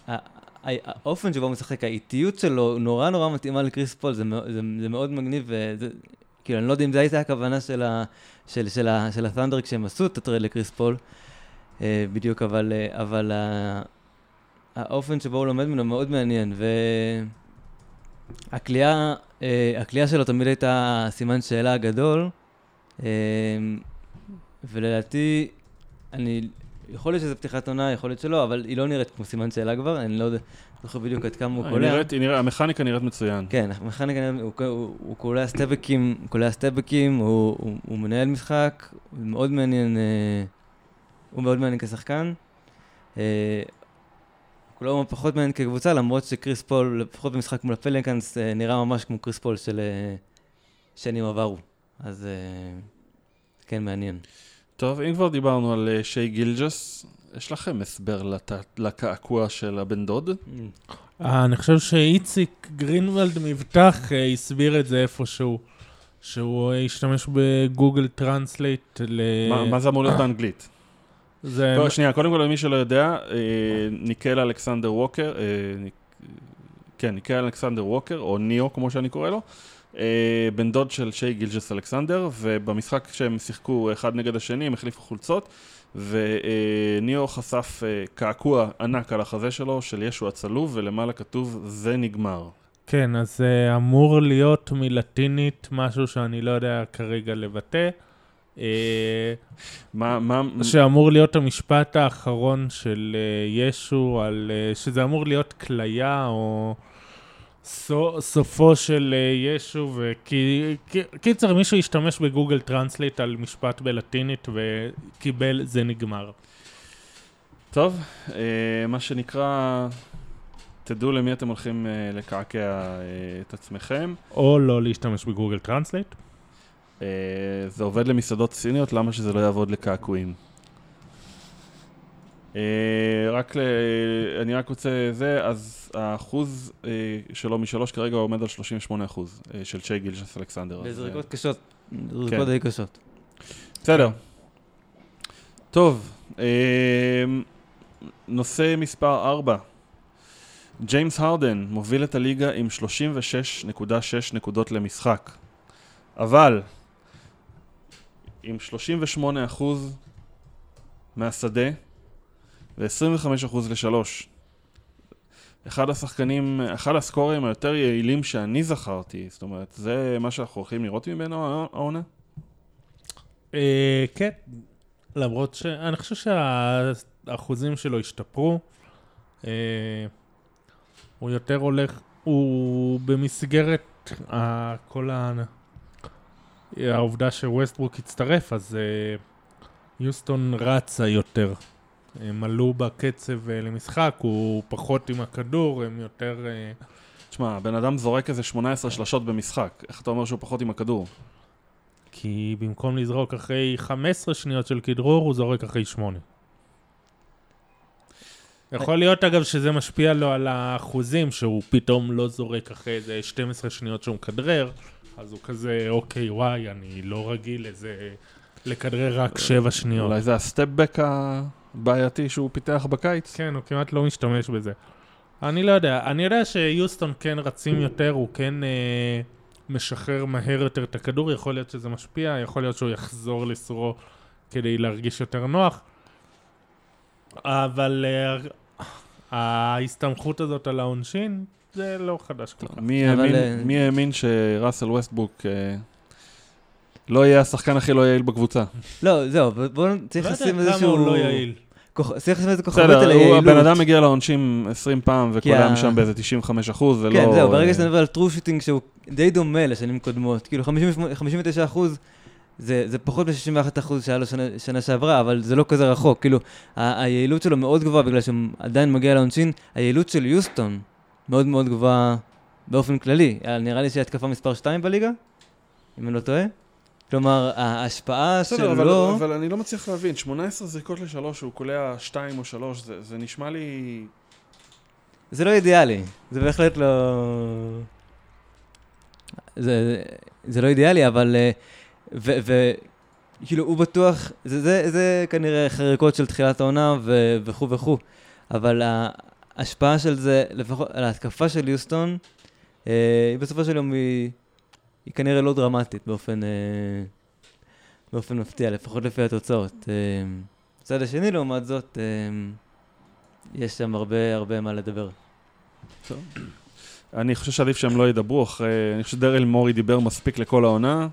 ה- האופן שבו הוא משחק, האיטיות שלו נורא נורא מתאימה לקריס פול, זה, זה, זה מאוד מגניב, וזה, כאילו, אני לא יודע אם זו הייתה הכוונה של, ה, של, של, ה, של הת'אנדר כשהם עשו את ה trade לקריס פול, בדיוק, אבל, אבל האופן שבו הוא לומד ממנו מאוד מעניין, והכלייה הכלייה שלו תמיד הייתה סימן שאלה גדול, ולדעתי, אני, יכול להיות שזה פתיחת עונה, יכול להיות שלא, אבל היא לא נראית כמו סימן שאלה כבר, אני לא יודע, לא זוכר בדיוק עד כמה הוא קולע. נראית- היא נראית- המכניקה נראית מצוין. כן, המכניקה, הוא, הוא, הוא קולע סטבקים, הוא קולע סטבקים, הוא, הוא, הוא מנהל משחק, הוא מאוד מעניין, אה, הוא מאוד מעניין כשחקן. אה, הוא לא פחות מעניין כקבוצה, למרות שקריס פול, לפחות במשחק מול הפליקאנס, אה, נראה ממש כמו קריס פול של אה, שנים עברו. אז אה, כן, מעניין. טוב, אם כבר דיברנו על אה, שי גילג'ס, יש לכם הסבר לת- לקעקוע של הבן דוד? אה, אני חושב שאיציק גרינוולד מבטח הסביר את זה איפשהו, שהוא השתמש ב Google Translate ל... מה- מה זה אמור להיות באנגלית? זה... לא, שנייה, קודם כל למי שלא יודע, ניקל אלכסנדר ווקר, ניק- כן, ניקל אלכסנדר ווקר, או ניאו כמו שאני קורא לו, בן דוד של שי גילג'ס אלכסנדר, ובמשחק שהם שיחקו אחד נגד השני, הם החליפו חולצות, וניאו חשף אה, קעקוע ענק על החזה שלו, של ישו הצלוב, ולמעלה כתוב, זה נגמר. כן, אז זה אמור להיות מלטינית משהו שאני לא יודע כרגע לבטא. אה, מה, מה, שאמור להיות המשפט האחרון של אה, ישו, על, אה, שזה אמור להיות כליה או סופו של אה, ישו, וקיצר מישהו השתמש ב Google Translate על משפט בלטינית וקיבל זה נגמר. טוב, אה, מה שנקרא, תדעו למי אתם הולכים אה, לקעקע את עצמכם. או לא להשתמש ב Google Translate. אה, זה עובד למסעדות סיניות, למה שזה לא יעבוד לקעקועים? אה, רק ל... אני רק רוצה זה, אז האחוז אה, שלו משלוש כרגע עומד על 38 אחוז אה, של צ'י גילג'ס אלכסנדר. אה, קשות, כן. זריקות די קשות. בסדר. טוב, נושא מספר 4. ג'יימס הרדן מוביל את הליגה עם 36.6 נקודות למשחק. אבל, עם 38% מהשדה ו-25% לשלוש. אחד השחקנים, אחד הסקורים היותר יעילים שאני זכרתי, זאת אומרת, זה מה שאנחנו הולכים לראות ממנו העונה? אה, כן, למרות שאני חושב שהאחוזים שלו השתפרו. אה, הוא יותר הולך, הוא במסגרת כל ה... העובדה שווסטברוק הצטרף, אז אה, יוסטון רצה יותר. הם עלו בקצב אה, למשחק, הוא פחות עם הכדור, הם יותר... אה, תשמע, הבן אדם זורק איזה 18 שלשות במשחק. איך אתה אומר שהוא פחות עם הכדור? כי במקום לזרוק אחרי 15 שניות של כדרור, הוא זורק אחרי 8. יכול להיות אגב שזה משפיע לו על האחוזים, שהוא פתאום לא זורק אחרי איזה 12 שניות שהוא מכדרר, אז הוא כזה, אוקיי, וואי, אני לא רגיל לזה, לכדרר רק 7 שניות. אולי זה הסטפבק הבעייתי שהוא פיתח בקיץ? כן, הוא כמעט לא משתמש בזה. אני לא יודע, אני יודע שיוסטון כן רצים יותר, הוא כן אה, משחרר מהר יותר את הכדור, יכול להיות שזה משפיע, יכול להיות שהוא יחזור לסורו כדי להרגיש יותר נוח, אבל אה, ההסתמכות הזאת על העונשין, זה לא חדש כל כך. מי אבל, האמין- אה, מי האמין שראסל ווסטבוק אה, לא יהיה השחקן הכי לא יעיל בקבוצה? לא, זהו, בואו צריך לא לשים יודע כמה איזשהו... הוא לא יעיל. צריך לשים איזה כוכבית על היעילות. הבן אדם מגיע לעונשים 20 פעם כי וקולע ה- משם באיזה 95 אחוז, זה לא... כן, זהו, ברגע אה, שאתה מדבר על טרו שוטינג שהוא די דומה לשנים קודמות, כאילו 58 59 אחוז, זה, זה פחות מ-61 אחוז שהיה לו שנה, שנה שעברה, אבל זה לא כזה רחוק, כאילו, היעילות שלו מאוד גבוהה בגלל שהוא עדיין מגיע לעונשין, היעילות של יוסטון מאוד מאוד גבוהה באופן כללי, אה, נראה לי שהיא התקפה מספר 2 בליגה, אם אני לא טועה. כלומר, ההשפעה בסדר, אבל, שלו... אבל אני לא מצליח להבין, 18 זריקות לשלוש, הוא קולע 2 או 3, זה, זה נשמע לי... זה לא אידיאלי, זה בהחלט לא... זה, זה לא אידיאלי, אבל... אה, וכאילו, הוא בטוח, זה, זה, זה כנראה חריקות של תחילת העונה ו, וכו' וכו', אבל ההשפעה של זה, לפחות על ההתקפה של יוסטון, אה, היא בסופו של יום היא, היא כנראה לא דרמטית באופן, אה, באופן מפתיע, לפחות לפי התוצאות. בצד השני, לעומת זאת, יש שם הרבה הרבה מה לדבר. טוב. אני חושב שעדיף שהם לא ידברו אחרי... אני חושב שדרל מורי דיבר מספיק לכל העונה,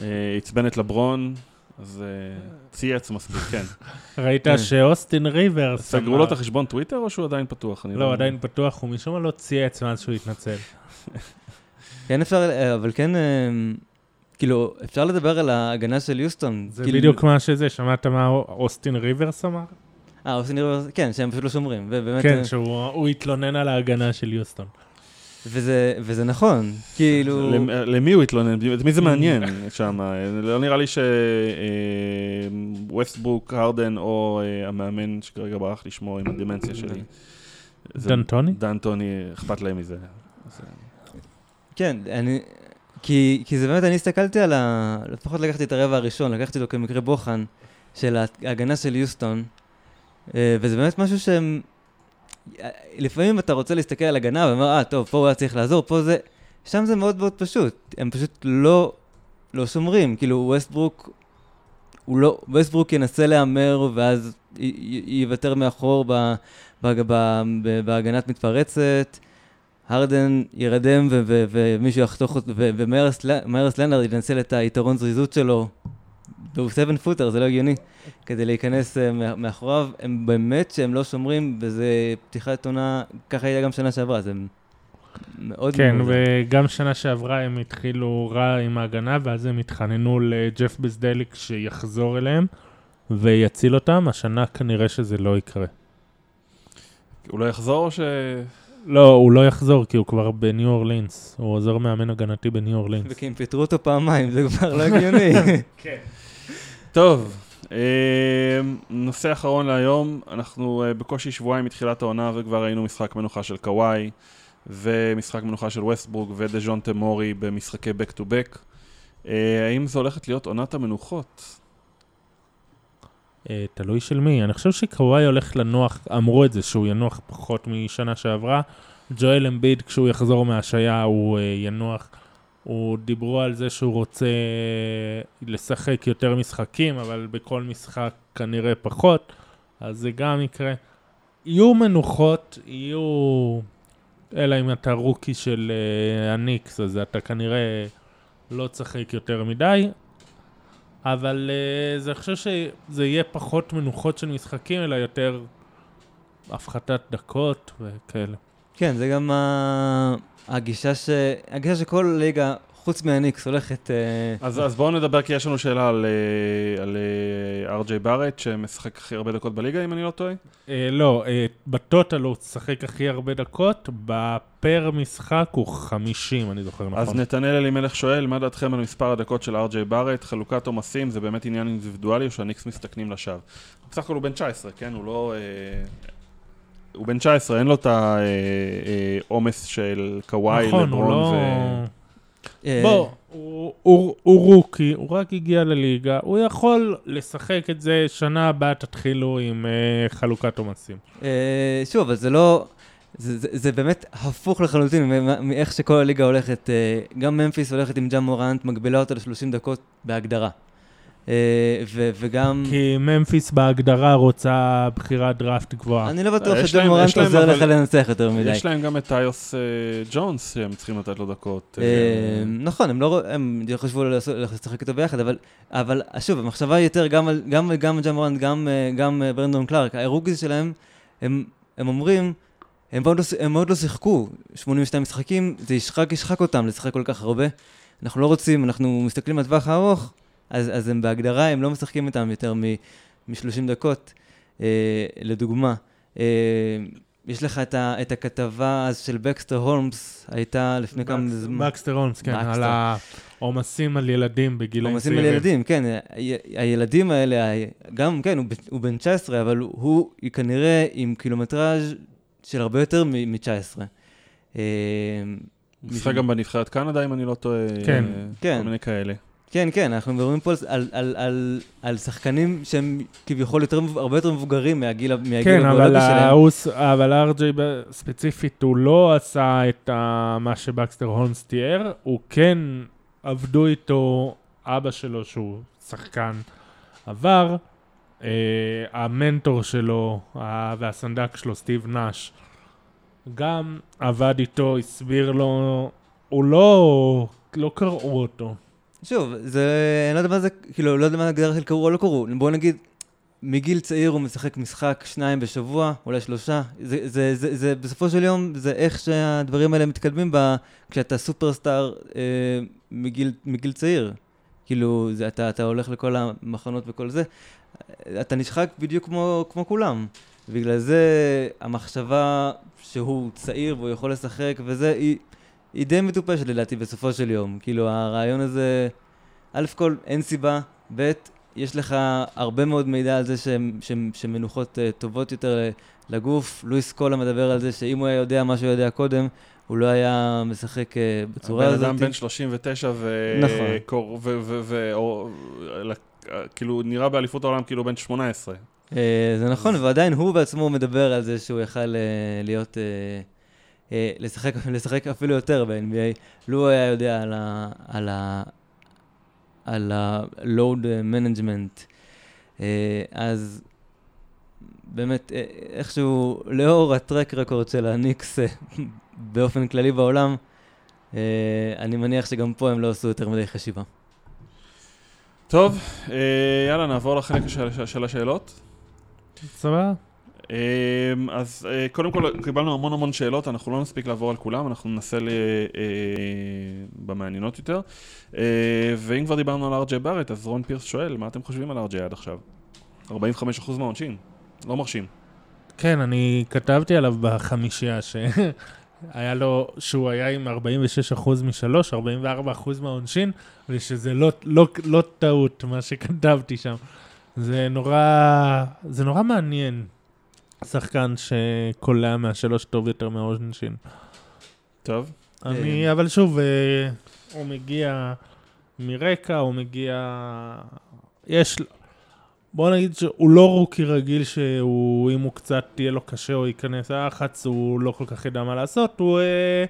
אה, עצבן את לברון, אז אה, צייץ מספיק, כן. ראית שאוסטין ריברס... סגרו לו את החשבון טוויטר או שהוא עדיין פתוח? לא, הוא עדיין פתוח, הוא משום מה לא צייץ מאז שהוא התנצל. כן אפשר, אה, אבל כן, כאילו, אפשר לדבר על ההגנה של יוסטון. זה בדיוק מה שזה, שמעת מה אוסטין ריברס אמר? אה, אוסטין ריברס, כן, שהם פשוט לא שומרים, ובאמת... כן, שהוא התלונן על ההגנה של יוסטון. וזה, וזה נכון, כאילו... למי הוא התלונן? את מי זה מעניין שם? לא נראה לי שווסטברוק, אה, הרדן או אה, המאמן שכרגע ברח לשמור עם הדמנציה שלי. דנטוני? דנטוני, אכפת להם מזה. כן, אני... כי, כי זה באמת, אני הסתכלתי על ה... לפחות לקחתי את הרבע הראשון, לקחתי אותו כמקרה בוחן של ההגנה של יוסטון, אה, וזה באמת משהו שהם... לפעמים אתה רוצה להסתכל על הגנה ואומר, אה, טוב, פה הוא היה צריך לעזור, פה זה... שם זה מאוד מאוד פשוט. הם פשוט לא, לא שומרים. כאילו, ווסטברוק, הוא לא... ווסטברוק ינסה להמר ואז יוותר מאחור ב, ב, ב, ב, בהגנת מתפרצת. הרדן ירדם ומישהו יחתוך אותו, ומיירס לנארד ינצל את היתרון זריזות שלו והוא 7 פוטר, זה לא הגיוני, כדי להיכנס uh, מאחוריו. הם באמת שהם לא שומרים, וזה פתיחת עונה, ככה היה גם שנה שעברה, זה מאוד כן, מאוד... וגם שנה שעברה הם התחילו רע עם ההגנה, ואז הם התחננו לג'ף בזדליק שיחזור אליהם ויציל אותם. השנה כנראה שזה לא יקרה. הוא לא יחזור או ש... לא, הוא לא יחזור, כי הוא כבר בניו אורלינס. הוא עוזר מאמן הגנתי בניו אורלינס. וכי הם פיטרו אותו פעמיים, זה כבר לא הגיוני. כן. טוב, אה, נושא אחרון להיום, אנחנו אה, בקושי שבועיים מתחילת העונה וכבר ראינו משחק מנוחה של קוואי ומשחק מנוחה של ווסטבורג ודז'ון תמורי במשחקי back to back. אה, האם זו הולכת להיות עונת המנוחות? תלוי של מי. אני חושב שקוואי הולך לנוח, אמרו את זה, שהוא ינוח פחות משנה שעברה. ג'ואל אמביד, כשהוא יחזור מהשעיה, הוא ינוח. הוא דיברו על זה שהוא רוצה לשחק יותר משחקים, אבל בכל משחק כנראה פחות, אז זה גם יקרה. יהיו מנוחות, יהיו... אלא אם אתה רוקי של uh, הניקס, אז אתה כנראה לא תשחק יותר מדי. אבל uh, זה, אני חושב שזה יהיה פחות מנוחות של משחקים, אלא יותר הפחתת דקות וכאלה. כן, זה גם הגישה, ש... הגישה שכל ליגה, חוץ מהניקס, הולכת... אה, אז, אז בואו נדבר, כי יש לנו שאלה על, אה, על ארג'יי אה, בארט, שמשחק הכי הרבה דקות בליגה, אם אני לא טועה. אה, לא, אה, בטוטל הוא משחק הכי הרבה דקות, בפר משחק הוא 50, אני זוכר נכון. אז נתנאל אלימלך שואל, מה דעתכם על מספר הדקות של ארג'יי בארט? חלוקת עומסים זה באמת עניין אינדיבידואלי או שהניקס מסתכנים לשווא? בסך הכל הוא בן 19, כן? הוא לא... אה... הוא בן 19, אין לו את העומס של קוואי, לברון ו... נכון, הוא לא... אה, בוא, הוא, רוקי, הוא רק הגיע לליגה, הוא יכול לשחק את זה, שנה הבאה תתחילו עם אה, חלוקת עומסים. אה, שוב, אבל זה לא... זה, באמת הפוך לחלוטין מאיך שכל הליגה הולכת. גם ממפיס הולכת עם ג'ה מורנט, מגבילה אותה ל-30 דקות בהגדרה. אה, ו- וגם... כי ממפיס בהגדרה רוצה בחירת דראפט גבוהה. אני לא בטוח שג'ון מורנט עוזר לך לנצח יותר מדי. יש להם גם את טיוס אה, ג'ונס שהם צריכים לתת לו דקות. אה, נכון, הם לא... הם חשבו לשחק איתו ביחד, אבל שוב, המחשבה היא יותר גם על ג'ון מורנט, גם ברנדון קלארק, האירוגיז שלהם, הם אומרים... הם מאוד, לא, הם מאוד לא שיחקו, 82 משחקים, זה ישחק, ישחק אותם לשחק כל כך הרבה. אנחנו לא רוצים, אנחנו מסתכלים על טווח הארוך, אז, אז הם בהגדרה, הם לא משחקים איתם יותר מ-30 דקות, אה, לדוגמה. אה, יש לך את, ה, את הכתבה אז של בקסטר הולמס, הייתה לפני כמה זמן. בקסטר הולמס, כן, בקסטר. על העומסים על ילדים בגילאים עומסים צעירים. על ילדים, כן. ה- הילדים האלה, ה- גם, כן, הוא, הוא בן 19, אבל הוא, הוא כנראה עם קילומטראז' של הרבה יותר מ-19. הוא משחק גם בנבחרת קנדה, אם אני לא טועה. כן. אה, כן. כל מיני כאלה. כן, כן, אנחנו מדברים פה על, על, על, על שחקנים שהם כביכול יותר, הרבה יותר מבוגרים מהגיל, מהגיל כן, אבל הביולוגי שלהם. ס- אבל ארג'יי ספציפית, הוא לא עשה את ה- מה שבקסטר הולמס תיאר, הוא כן עבדו איתו, אבא שלו שהוא שחקן עבר, אה, המנטור שלו ה- והסנדק שלו, סטיב נאש, גם עבד איתו, הסביר לו, הוא לא, לא קראו אותו. שוב, זה, אני לא יודע מה זה, כאילו, לא יודע מה ההגדרה של קראו או לא קראו. בוא נגיד, מגיל צעיר הוא משחק משחק שניים בשבוע, אולי שלושה. זה, זה, זה, זה, בסופו של יום, זה איך שהדברים האלה מתקדמים ב, כשאתה סופרסטאר אה, מגיל, מגיל צעיר. כאילו, זה, אתה, אתה הולך לכל המחנות וכל זה, אתה נשחק בדיוק כמו, כמו כולם. בגלל זה המחשבה שהוא צעיר והוא יכול לשחק וזה, היא, היא די מטופשת לדעתי בסופו של יום. כאילו, הרעיון הזה, א' כל, אין סיבה, ב', יש לך הרבה מאוד מידע על זה שמנוחות אה, טובות יותר לגוף. לואיס קולה מדבר על זה שאם הוא היה יודע מה שהוא יודע קודם, הוא לא היה משחק אה, בצורה הבן הזאת. אדם בן 39 ו... נכון. קור- ו... ו... ו... או- כאילו, נראה באליפות העולם כאילו בן 18. אה, זה נכון, ועדיין הוא בעצמו מדבר על זה שהוא יכל אה, להיות, אה, אה, לשחק, לשחק אפילו יותר ב-NBA. לו הוא היה יודע על ה... על ה... על ה-load management. אה, אז באמת, אה, איכשהו, לאור הטרק רקורד של הניקס אה, באופן כללי בעולם, אה, אני מניח שגם פה הם לא עשו יותר מדי חשיבה. טוב, אה, יאללה, נעבור לחלק של, של השאלות. סבבה? אה, אז אה, קודם כל, קיבלנו המון המון שאלות, אנחנו לא נספיק לעבור על כולם, אנחנו ננסה ל... אה, במעניינות יותר. אה, ואם כבר דיברנו על ארג'יי בארט, אז רון פירס שואל, מה אתם חושבים על ארג'יי עד עכשיו? 45% מהעונשין, לא מרשים. כן, אני כתבתי עליו בחמישייה, שהיה לו, שהוא היה עם 46% משלוש, 44% מהעונשין, ושזה לא, לא, לא טעות, מה שכתבתי שם. זה נורא, זה נורא מעניין, שחקן שקולע מהשלוש טוב יותר מהעונשין. טוב, אני, אבל שוב, אה, הוא מגיע מרקע, הוא מגיע... יש... בוא נגיד שהוא לא רוקי רגיל שהוא, אם הוא קצת תהיה לו קשה או ייכנס ללחץ, הוא לא כל כך ידע מה לעשות, הוא... אה,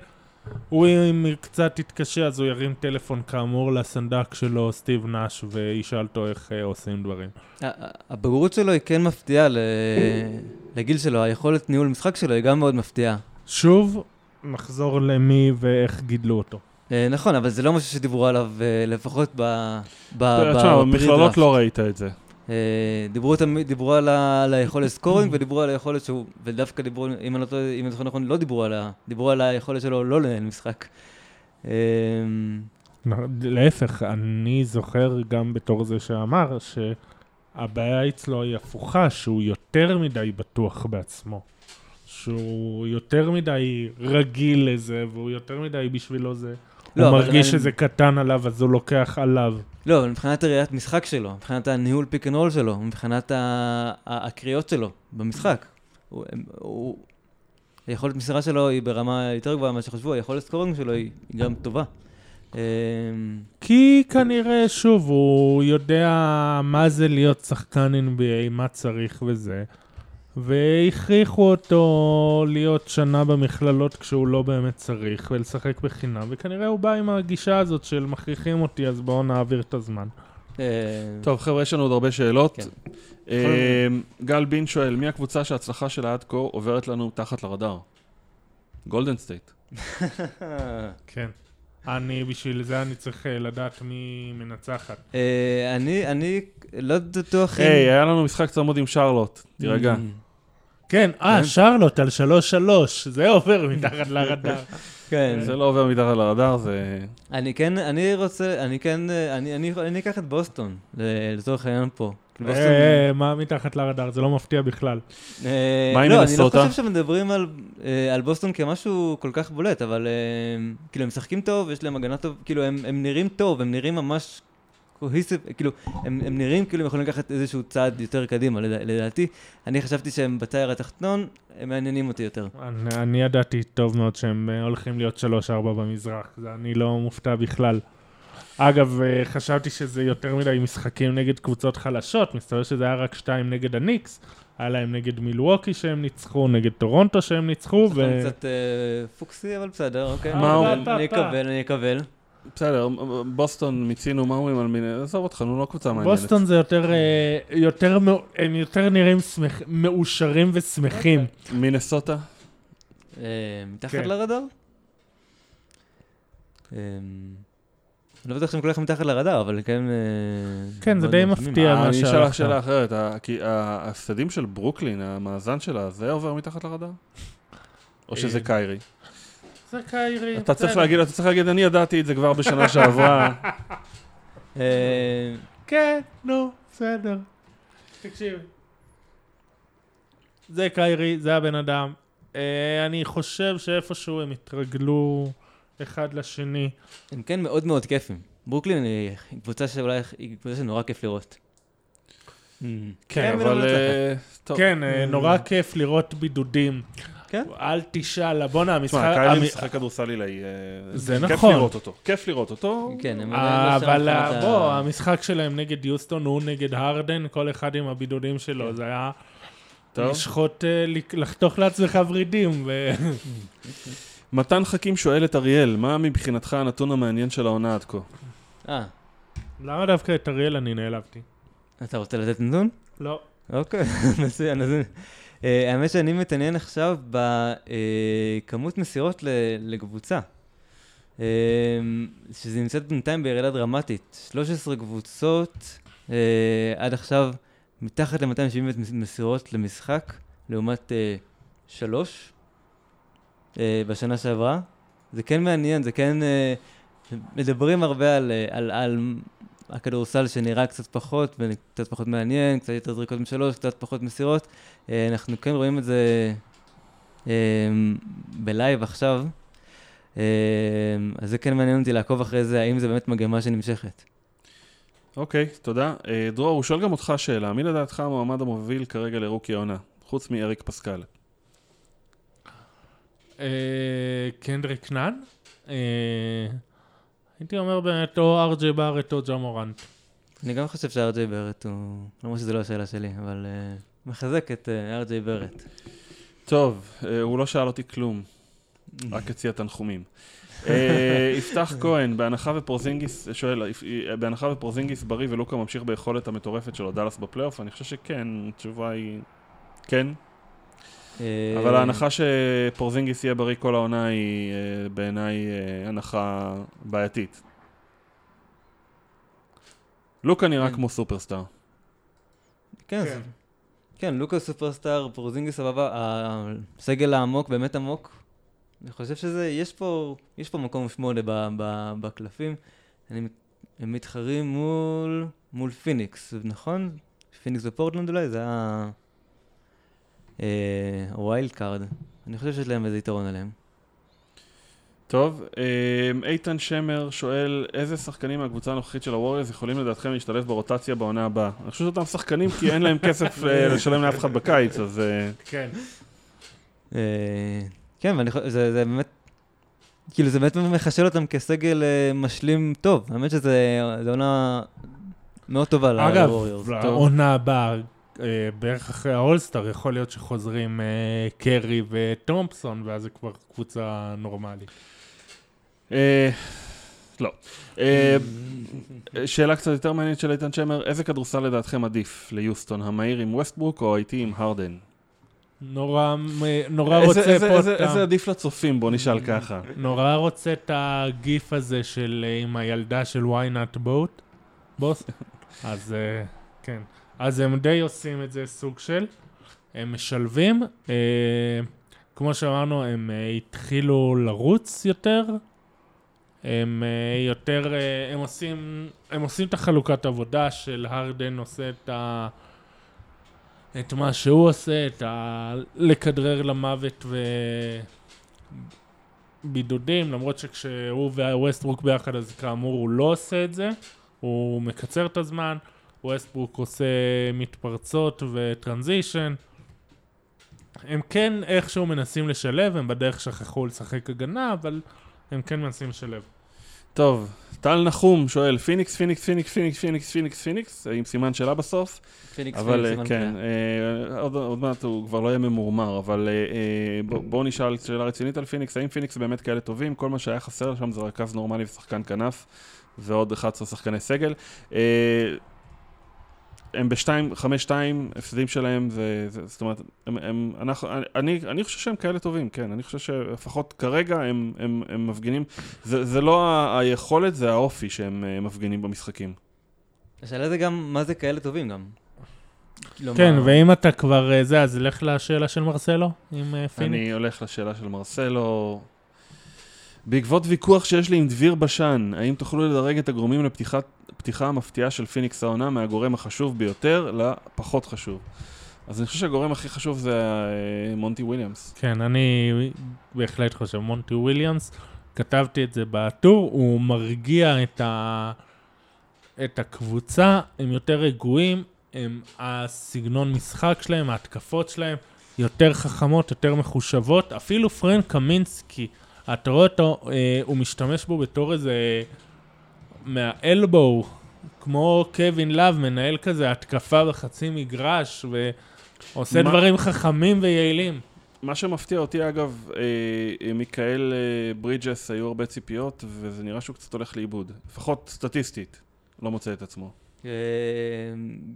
הוא אם קצת יתקשה אז הוא ירים טלפון כאמור לסנדק שלו, סטיב נאש, וישאל אותו איך אה, עושים דברים. הבגרות שלו היא כן מפתיעה ל- לגיל שלו, היכולת ניהול משחק שלו היא גם מאוד מפתיעה. שוב, נחזור למי ואיך גידלו אותו. אה, נכון, אבל זה לא משהו שדיברו עליו, אה, לפחות ב... ב- תשמע, ב- במכללות. לא ראית את זה. אה, דיברו תמיד, דיברו על ה- על היכולת scoring ודיברו על היכולת שהוא, ודווקא דיברו, אם אני לא טועה, אם אני זוכר נכון, לא דיברו על ה... דיברו על היכולת שלו לא לנהל משחק. אה, להפך, אני זוכר גם בתור זה שאמר שהבעיה אצלו היא הפוכה, שהוא יותר מדי בטוח בעצמו. שהוא יותר מדי רגיל לזה, והוא יותר מדי בשבילו זה. לא, הוא מרגיש אני- שזה קטן עליו, אז הוא לוקח עליו. לא, אבל מבחינת הראיית משחק שלו, מבחינת הניהול pick and roll שלו, מבחינת ה- הקריאות שלו במשחק, הוא, הוא, היכולת מסירה שלו היא ברמה יותר גבוהה ממה שחשבו, היכולת סקורינג שלו היא גם טובה. אה, כי כנראה, שוב, הוא יודע מה זה להיות שחקן NBA, מה צריך וזה. והכריחו אותו להיות שנה במכללות כשהוא לא באמת צריך, ולשחק בחינם, וכנראה הוא בא עם הגישה הזאת של מכריחים אותי, אז בואו נעביר את הזמן. אה, טוב, חבר'ה, יש לנו עוד הרבה שאלות. כן. אה, גל בין שואל, מי הקבוצה שההצלחה שלה עד כה עוברת לנו תחת לרדאר? גולדן סטייט. כן. אני, בשביל זה אני צריך אה, לדעת מי מנצחת. אה, אני, אני לא בטוח. היי, היה לנו משחק צמוד עם שרלוט, תירגע. Mm, כן, אה, כן. שרלוט על שלוש שלוש, זה עובר מתחת לרדאר. כן. זה לא עובר מתחת לרדאר, זה... אני כן, אני רוצה, אני כן, אה, אני, אני, אני אקח את בוסטון, לצורך העניין פה, מה מתחת לרדאר? זה לא מפתיע בכלל. אה, מה עם לא, אני לא? חושב שמדברים על, אה, על בוסטון כמשהו כל כך בולט, אבל אה, כאילו הם משחקים טוב, יש להם הגנה טוב, כאילו הם, הם נראים טוב, הם נראים ממש קוהיסיב, כאילו, הם, הם נראים כאילו הם יכולים לקחת איזשהו צעד יותר קדימה, לדע, לדעתי. אני חשבתי שהם בטייר התחתון, הם מעניינים אותי יותר. אני, אני ידעתי טוב מאוד שהם אה, הולכים להיות 3-4 במזרח, אני לא מופתע בכלל. אגב, אה, חשבתי שזה יותר מדי משחקים נגד קבוצות חלשות, מסתבר שזה היה רק 2 נגד הניקס, היה להם נגד מילווקי שהם ניצחו, נגד טורונטו שהם ניצחו, זה ו... קצת אה, פוקסי, אבל בסדר, אוקיי. מה הוא- אני- אקבל, אני אקבל. בסדר, בוסטון מיצינו, מה אומרים על מיני... עזוב אותך, נו, לא קבוצה מעניינת. בוסטון זה יותר, אה, יותר, הם יותר נראים מאושרים ושמחים. מינסוטה? אה, מתחת כן. לרדאר? אה, לא בטוח שהם כל כך מתחת לרדאר, אבל כן... אה, כן, זה די. מפתיע. מה אה, אני אשאל שהלכת. לך שאלה אחרת, כי ה- ההפסדים של ברוקלין, המאזן שלה, זה עובר מתחת לרדאר? או שזה אה, קיירי? זה קיירי. אתה צריך. להגיד, אתה צריך להגיד, אני ידעתי את זה כבר בשנה שעברה. אה, כן, נו, בסדר. תקשיב. זה קיירי, זה הבן אדם. אה, אני חושב שאיפשהו הם התרגלו אחד לשני. הם כן מאוד מאוד כיפים. ברוקלין היא קבוצה שאולי היא קבוצה שנורא כיף לראות. כן, ולא אבל... אה. כן, אה, נורא כיף לראות בידודים. כן. אל תשאל, בואנה, המשחק... תשמע, קיירי המ- משחק כדורסל עילאי. אה, זה כיף נכון. לראות אותו. כיף לראות אותו. כן, הם לא אבל בוא, המשחק שלהם נגד יוסטון הוא נגד הרדן, כל אחד עם הבידודים שלו, כן. זה היה טוב. לשחוט, לחתוך לעצמך ורידים. מתן חכים שואל את אריאל, מה מבחינתך הנתון המעניין של העונה עד כה? אה, למה דווקא את אריאל אני נעלבתי? אתה רוצה לתת נתון? לא. אוקיי, מצוין. אז אה, האמת שאני מתעניין עכשיו בכמות מסירות ל- לקבוצה. אה, שזה נמצאת בינתיים בירידה דרמטית. 13 קבוצות אה, עד עכשיו מתחת ל-270 מסירות למשחק, לעומת אה, שלוש אה, בשנה שעברה. זה כן מעניין, זה כן... אה, מדברים הרבה על, אה, על, על הכדורסל שנראה קצת פחות, וקצת פחות מעניין, קצת יותר זריקות משלוש, קצת פחות מסירות. אה, אנחנו כן רואים את זה אה, בלייב עכשיו. אה, אז זה כן מעניין אותי לעקוב אחרי זה, האם זה באמת מגמה שנמשכת. אוקיי, תודה. אה, דרור, הוא שואל גם אותך שאלה, מי לדעתך המועמד המוביל כרגע לרוקי העונה? חוץ מאריק פסקל. אה, קנדריק נאן? אה, הייתי אומר באמת או ארג'י בארט או ג'מורנט. אני גם חושב שארג'יי ברט הוא, למרות שזו לא השאלה שלי, אבל אה, מחזק את ארג'יי ברט. טוב, הוא לא שאל אותי כלום, רק הציע תנחומים. יפתח כהן, בהנחה ופורזינגיס, שואל, בהנחה ופורזינגיס בריא ולוקה ממשיך ביכולת המטורפת שלו, דאלאס בפלייאוף, אני חושב שכן, התשובה היא כן, אבל ההנחה שפורזינגיס יהיה בריא כל העונה היא אה, בעיניי אה, הנחה בעייתית. לוקה נראה כן. כמו סופרסטאר. כן, כן. כן. לוקה סופרסטאר, פורזינגי סבבה, הסגל העמוק, באמת עמוק. אני חושב שזה, יש פה, יש פה מקום שמונה ב- ב- בקלפים. אני, הם מתחרים מול, מול פיניקס, נכון? פיניקס ופורטלנד אולי? זה היה אה, ה wild card. אני חושב שיש להם איזה יתרון עליהם. טוב, אה, איתן שמר שואל, איזה שחקנים מהקבוצה הנוכחית של הווריורס יכולים לדעתכם להשתלב ברוטציה בעונה הבאה? אני חושב שאותם שחקנים כי אין להם כסף אה, לשלם לאף אחד בקיץ, אז אה, כן. אה, כן, ואני חושב, זה, באמת, כאילו זה באמת מחשל אותם כסגל אה, משלים טוב. האמת שזה זה עונה מאוד טובה אגב, לווריורס. לעונה הבאה, אה, בערך אחרי האולסטאר, יכול להיות שחוזרים אה, קרי וטומפסון, ואז זה כבר קבוצה נורמלית. אה, לא. אה, שאלה קצת יותר מעניינת של איתן שמר, איזה כדורסל לדעתכם עדיף ליוסטון, המהיר עם ווסטברוק או האיטי עם הרדן? נורא, נורא איזה- רוצה איזה- פה איזה- את איזה ה... עדיף לצופים? בוא נשאל ככה. נורא רוצה את הגיף הזה של אה, עם הילדה של why not boat, בוס. אז אה, כן. אז הם די עושים את זה סוג של. הם משלבים. אה, כמו שאמרנו, הם אה, התחילו לרוץ יותר. הם אה, יותר, אה, הם עושים, הם עושים את החלוקת עבודה של הרדן עושה את ה... את מה שהוא עושה, את ה... לכדרר למוות ובידודים, למרות שכשהוא והווסטברוק ביחד אז כאמור הוא לא עושה את זה, הוא מקצר את הזמן, ווסטברוק עושה מתפרצות וטרנזישן. הם כן איכשהו מנסים לשלב, הם בדרך שכחו לשחק הגנה, אבל הם כן מנסים לשלב. טוב, טל נחום שואל, פיניקס, פיניקס, פיניקס, פיניקס, פיניקס, פיניקס, פיניקס, עם סימן שאלה בסוף. פיניקס, אבל פיניקס, אה, סימן כן. אה, עוד עוד מעט הוא כבר לא יהיה ממורמר, אבל אה, אה, בוא- בואו נשאל שאלה רצינית על פיניקס, האם פיניקס באמת כאלה טובים? כל מה שהיה חסר שם זה רכז נורמלי ושחקן כנף, ועוד 11 שחקני סגל. אה, הם בשתיים, חמש שתיים, הפסדים שלהם, זה, זה, זאת אומרת, הם, הם, אנחנו, אני, אני חושב שהם כאלה טובים, כן, אני חושב שלפחות כרגע הם, הם, הם מפגינים, זה, זה לא ה- היכולת, זה האופי שהם אה, מפגינים במשחקים. השאלה זה גם, מה זה כאלה טובים גם. כלומר, כן, ואם אתה כבר אה, זה, אז לך לשאלה של מרסלו עם אה, פיניקס. אני הולך לשאלה של מרסלו. בעקבות ויכוח שיש לי עם דביר בשן, האם תוכלו לדרג את הגורמים לפתיחה המפתיעה של פיניקס העונה מהגורם החשוב ביותר לפחות חשוב? אז אני חושב שהגורם הכי חשוב זה אה, מונטי וויליאמס. כן, אני בהחלט חושב, מונטי וויליאמס, כתבתי את זה בטור, הוא מרגיע את, ה... את הקבוצה, הם יותר רגועים, הם, הסגנון משחק שלהם, ההתקפות שלהם, יותר חכמות, יותר מחושבות, אפילו פרנק קמינסקי, אתה רואה אותו, אה, הוא משתמש בו בתור איזה מהאלבו, כמו קווין לאב, מנהל כזה התקפה בחצי מגרש, ועושה מה- דברים חכמים ויעילים. מה שמפתיע אותי אגב, אה, אה, מיקאל אה, ברידג'ס היו הרבה ציפיות, וזה נראה שהוא קצת הולך לאיבוד. לפחות סטטיסטית, לא מוצא את עצמו. אה,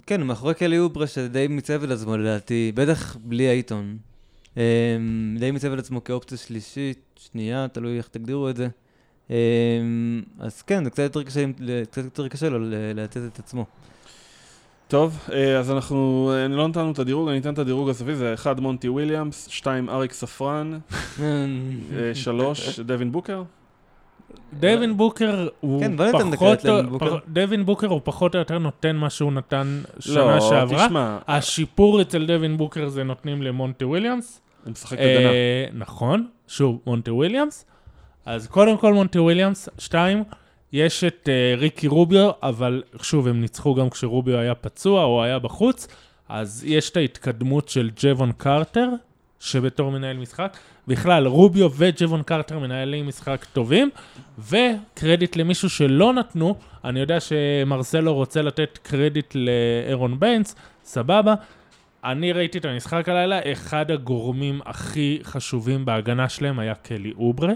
כן, מאחורי קלי אוברה שדי מיצב את עצמו לדעתי, בטח בלי אייטון. אה, די מיצב את עצמו כאופציה שלישית, שנייה, תלוי איך תגדירו את זה. אה, אז כן, זה קצת יותר קשה, קצת יותר קשה לו לתת את עצמו. טוב, אה, אז אנחנו, אה, לא נתנו את הדירוג, אני אתן את הדירוג הסופי, זה 1 מונטי וויליאמס, 2 אריק ספרן, 3 דווין בוקר. דווין בוקר הוא כן, פחות, לדווין בוקר. פח- דווין בוקר הוא פחות או יותר נותן מה שהוא נתן שנה לא, שעברה. תשמע, השיפור אצל דווין בוקר זה נותנים למונטי וויליאמס. הוא משחק הגנה. אה, נכון, שוב, מונטי וויליאמס. אז קודם כל מונטי וויליאמס, שתיים, יש את אה, ריקי רוביו, אבל שוב, הם ניצחו גם כשרוביו היה פצוע או היה בחוץ, אז יש את ההתקדמות של ג'בון קרטר, שבתור מנהל משחק. בכלל, רוביו וג'בון קרטר מנהלי משחק טובים, וקרדיט למישהו שלא נתנו, אני יודע שמרסלו רוצה לתת קרדיט לארון ביינס, סבבה. אני ראיתי את המשחק הלילה, אחד הגורמים הכי חשובים בהגנה שלהם היה קלי אוברה.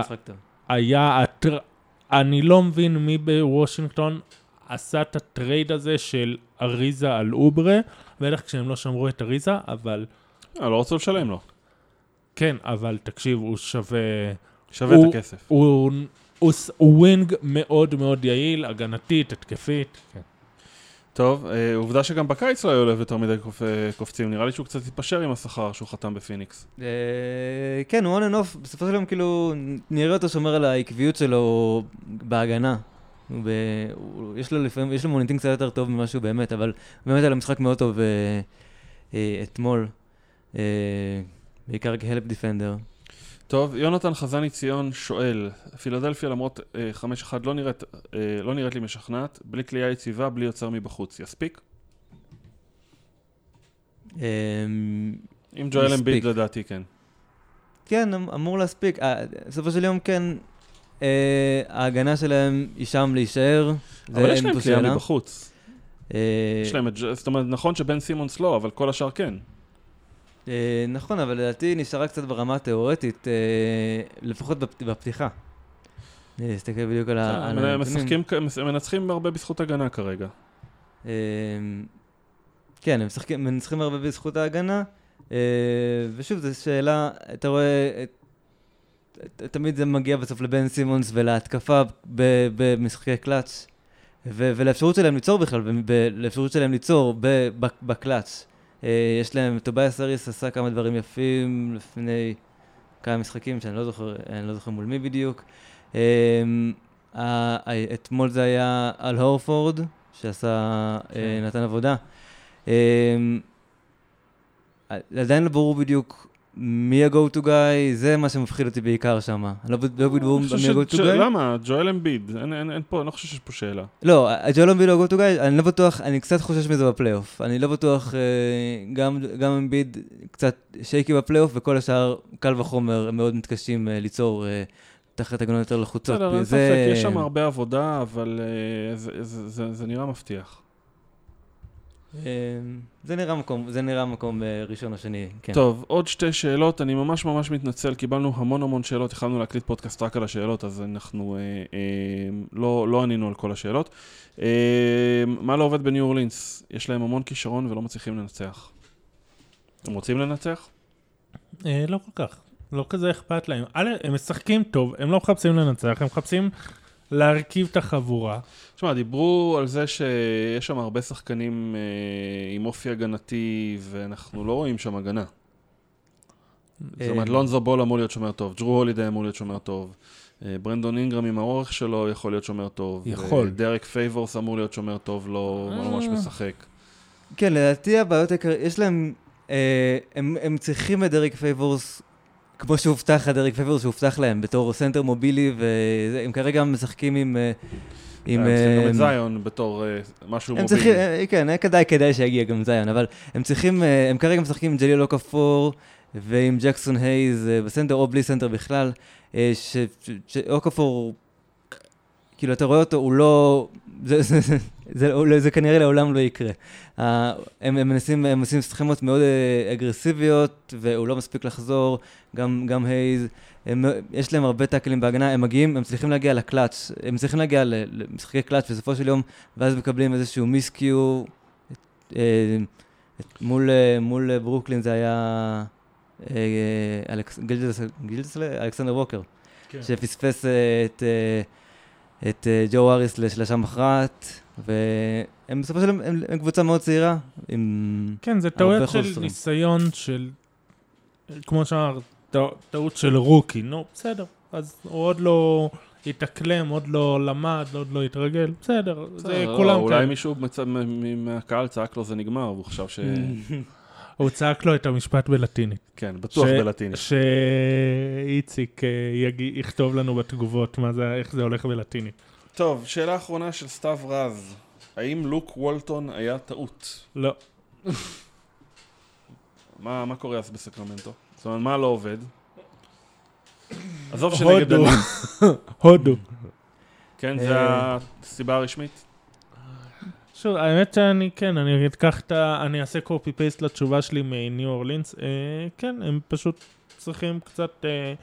משחק טוב. היה, הטר... אני לא מבין מי בוושינגטון עשה את ה trade הזה של אריזה על אוברה, בטח כשהם לא שמרו את אריזה, אבל אה, לא רצו לשלם לו, כן, אבל תקשיב, הוא שווה... שווה הוא- את הכסף. הוא, הוא, ס- הוא wing מאוד מאוד יעיל, הגנתית, התקפית. כן. טוב, אה, עובדה שגם בקיץ לא היו לו יותר מדי אה, קופצים, נראה לי שהוא קצת התפשר עם השכר שהוא חתם בפיניקס. אה, כן, הוא on and off, בסופו של יום כאילו, נראה אותו שומר על העקביות שלו בהגנה. ב... יש לו לפעמים, יש לו מוניטין קצת יותר טוב ממה שהוא באמת, אבל באמת היה לו משחק מאוד טוב אתמול, בעיקר כהלפ דיפנדר. טוב, יונתן חזני ציון שואל, פילדלפיה למרות אה, 5-1 לא נראית, אה, לא נראית לי משכנעת, בלי כלייה יציבה, בלי יוצר מבחוץ, יספיק? אה, עם ג'ואל. אמביד לדעתי כן. כן, אמ- אמור להספיק. אה, בסופו של יום כן, אה, ההגנה שלהם היא שם להישאר. אבל יש להם שאלה. מבחוץ. יש להם את, זאת אומרת, נכון שבן סימונס לא, אבל כל השאר כן. אה, נכון, אבל לדעתי נשארה קצת ברמה התיאורטית, אה, לפחות בפ- בפתיחה. אה, תסתכל בדיוק על הנתונים. משחקים, כ- הם מנצחים הרבה בזכות הגנה כרגע. אה, כן, הם משחקים, מנצחים הרבה בזכות ההגנה, אה, ושוב, זו שאלה, אתה רואה, תמיד זה מגיע בסוף לבן סימונס ולהתקפה ב- במשחקי קלאץ', ו- ולאפשרות שלהם ליצור בכלל, ב- לאפשרות שלהם ליצור בקלאץ'. אה, יש להם, טוביאס האריס עשה כמה דברים יפים לפני כמה משחקים שאני לא זוכר, אני לא זוכר מול מי בדיוק. אמ, ה- ה- אתמול זה היה על הורפורד, שעשה, כן. אה, נתן עבודה. עדיין לא ברור בדיוק מי ה-go to guy, זה מה שמפחיד אותי בעיקר שם. לא ב- לא אני מי ה-go to guy. למה? ג'ואל אמביד, אין- פה, אני לא חושב שיש פה שאלה. לא, ג'ואל אמביד הוא ה-go to guy, אני לא בטוח, אני קצת חושש מזה בפלייאוף. אני לא בטוח, אה, גם אמביד קצת שייקי בפלייאוף, וכל השאר, קל וחומר, הם מאוד מתקשים אה, ליצור אה, תחת הגנות יותר לחוצות. בסדר, אין ספק, יש שם הרבה עבודה, אבל זה נראה מבטיח. אה, זה נראה מקום, זה נראה מקום אה, ראשון או שני, כן. טוב, עוד שתי שאלות, אני ממש ממש מתנצל, קיבלנו המון המון שאלות, יכלנו להקליט פודקאסט רק על השאלות, אז אנחנו אה, אה, לא, לא ענינו על כל השאלות. אה, מה לא עובד בניו אורלינס? יש להם המון כישרון ולא מצליחים לנצח. אתם רוצים לנצח? אה, לא כל כך, לא כזה אכפת להם. א', הם משחקים טוב, הם לא מחפשים לנצח, הם מחפשים להרכיב את החבורה. תשמע, דיברו על זה שיש שם הרבה שחקנים אה, עם אופי הגנתי, ואנחנו לא רואים שם הגנה. זאת אומרת, אה, לונזו בול אמור להיות שומר טוב, ג'רו הולידיי אמור להיות שומר טוב, אה, ברנדון אינגרם עם האורך שלו יכול להיות שומר טוב. יכול. אה, דרק פייבורס אמור להיות שומר טוב, לא לא ממש. משחק. כן, לדעתי הבעיות העיקריות, יש להם, הם, צריכים את דריק פייבורס, כמו שהובטח לדריק פייבורס, שהובטח להם בתור סנטר מובילי, והם כרגע משחקים עם... אה, עם... הם צריכים גם אה, את זיון בתור אה, משהו מוביל. צריכים, אה, כן, אה, כדאי, כדאי שיגיע גם זיון, אבל הם צריכים, אה, הם כרגע משחקים עם ג'ליל אוקפור ועם ג'קסון הייז אה, בסנטר או בלי סנטר בכלל, אה, ש- ש- שאוקפור, כאילו, אתה רואה אותו, הוא לא, זה, הוא לא- זה כנראה לעולם לא יקרה. אה, הם, הם מנסים, הם עושים סכמות מאוד אה, אגרסיביות, והוא לא מספיק לחזור, גם, גם הייז. הם, יש להם הרבה טאקלים בהגנה, הם מגיעים, הם צריכים להגיע לקלאץ', הם צריכים להגיע למשחקי קלאץ' בסופו של יום, ואז מקבלים איזשהו מיסקיו. אה, את- מול, אה, מול ברוקלין זה היה אלכס, גילדס? אלכסנדר ווקר, כן. שפספס את, את אה, ג'ו אריס לשלושה מכרעת, והם בסופו של יום, הם, הם קבוצה מאוד צעירה, עם... כן, זה טעויות של חוסרים. ניסיון של, כמו שאמרת, טע- טעות של רוקי, נו, בסדר. אז הוא עוד לא התאקלם, עוד לא למד, עוד לא התרגל, בסדר, זה בסדר, כולם לא, אולי כאלה. מישהו מצ- מהקהל צעק לו זה נגמר, והוא חשב ש... הוא צעק לו את המשפט בלטינית. כן, בטוח ש- בלטינית. שאיציק אה, יכתוב לנו בתגובות מה זה, איך זה הולך בלטינית. טוב, שאלה אחרונה של סתיו רז. האם לוק וולטון היה טעות? לא. מה, מה קורה אז בסקרמנטו? זאת אומרת, מה לא עובד? עזוב שנגד... הודו. הודו. כן, זה אה. הסיבה הרשמית? שוב, האמת שאני, כן, אני אקח את ה... אני אעשה קופי פייסט לתשובה שלי מניו אורלינס. אה, כן, הם פשוט צריכים קצת... אה,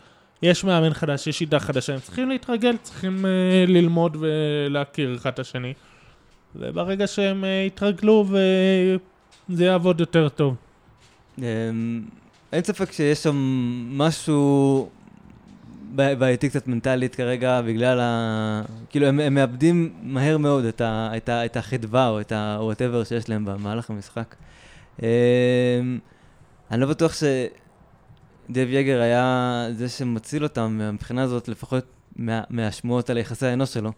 יש מאמן חדש, יש שיטה חדשה, הם צריכים להתרגל, צריכים אה, ללמוד ולהכיר אחד את השני. וברגע שהם אה, יתרגלו וזה יעבוד יותר טוב. אמ, אין ספק שיש שם משהו בעייתי קצת מנטלית כרגע, בגלל ה... כאילו, הם, הם מאבדים מהר מאוד את, ה, את, ה, את החדווה או את ה-whatever שיש להם במהלך המשחק. אמ, אני לא בטוח שדב יגר היה זה שמציל אותם מבחינה הזאת, לפחות מה, מהשמועות על יחסי האנוש שלו.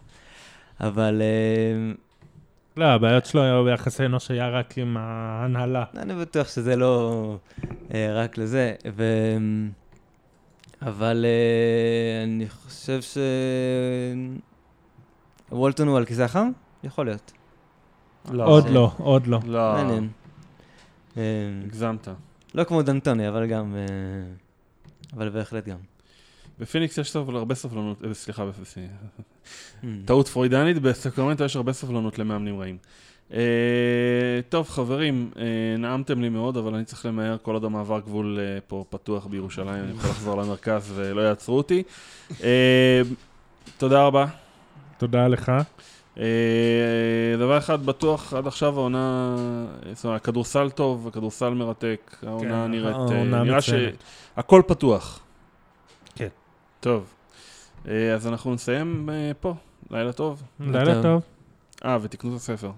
אבל אמ, לא, הבעיות שלו היו ביחסי אנוש היה רק עם ההנהלה. אני בטוח שזה לא אה, רק לזה, ו... אבל אה, אני חושב ש... וולטון הוא על כיסא החם? יכול להיות. לא. עוד זה- לא, עוד לא. לא, מעניין. אה, הגזמת. לא כמו דנטוני, אבל גם... אה, אבל בהחלט גם. בפיניקס יש סבל- הרבה סבלנות, אה, סליחה, Hmm. טעות פרוידנית, בסקרמנטו יש הרבה סבלנות למאמנים רעים. אה, טוב, חברים, אה, נעמתם לי מאוד, אבל אני צריך למהר כל עוד המעבר גבול אה, פה פתוח בירושלים, אני יכול לחזור למרכז ולא יעצרו אותי. תודה רבה. תודה לך. אה, דבר אחד בטוח, עד עכשיו העונה, אה, זאת אומרת, הכדורסל טוב, הכדורסל מרתק, העונה כן, נראית, אה, העונה נראה מצוינת. שהכל פתוח. כן. טוב, אה, אז אנחנו נסיים אה, פה, לילה טוב. לילה טוב. טוב. אה, ותקנו את הספר.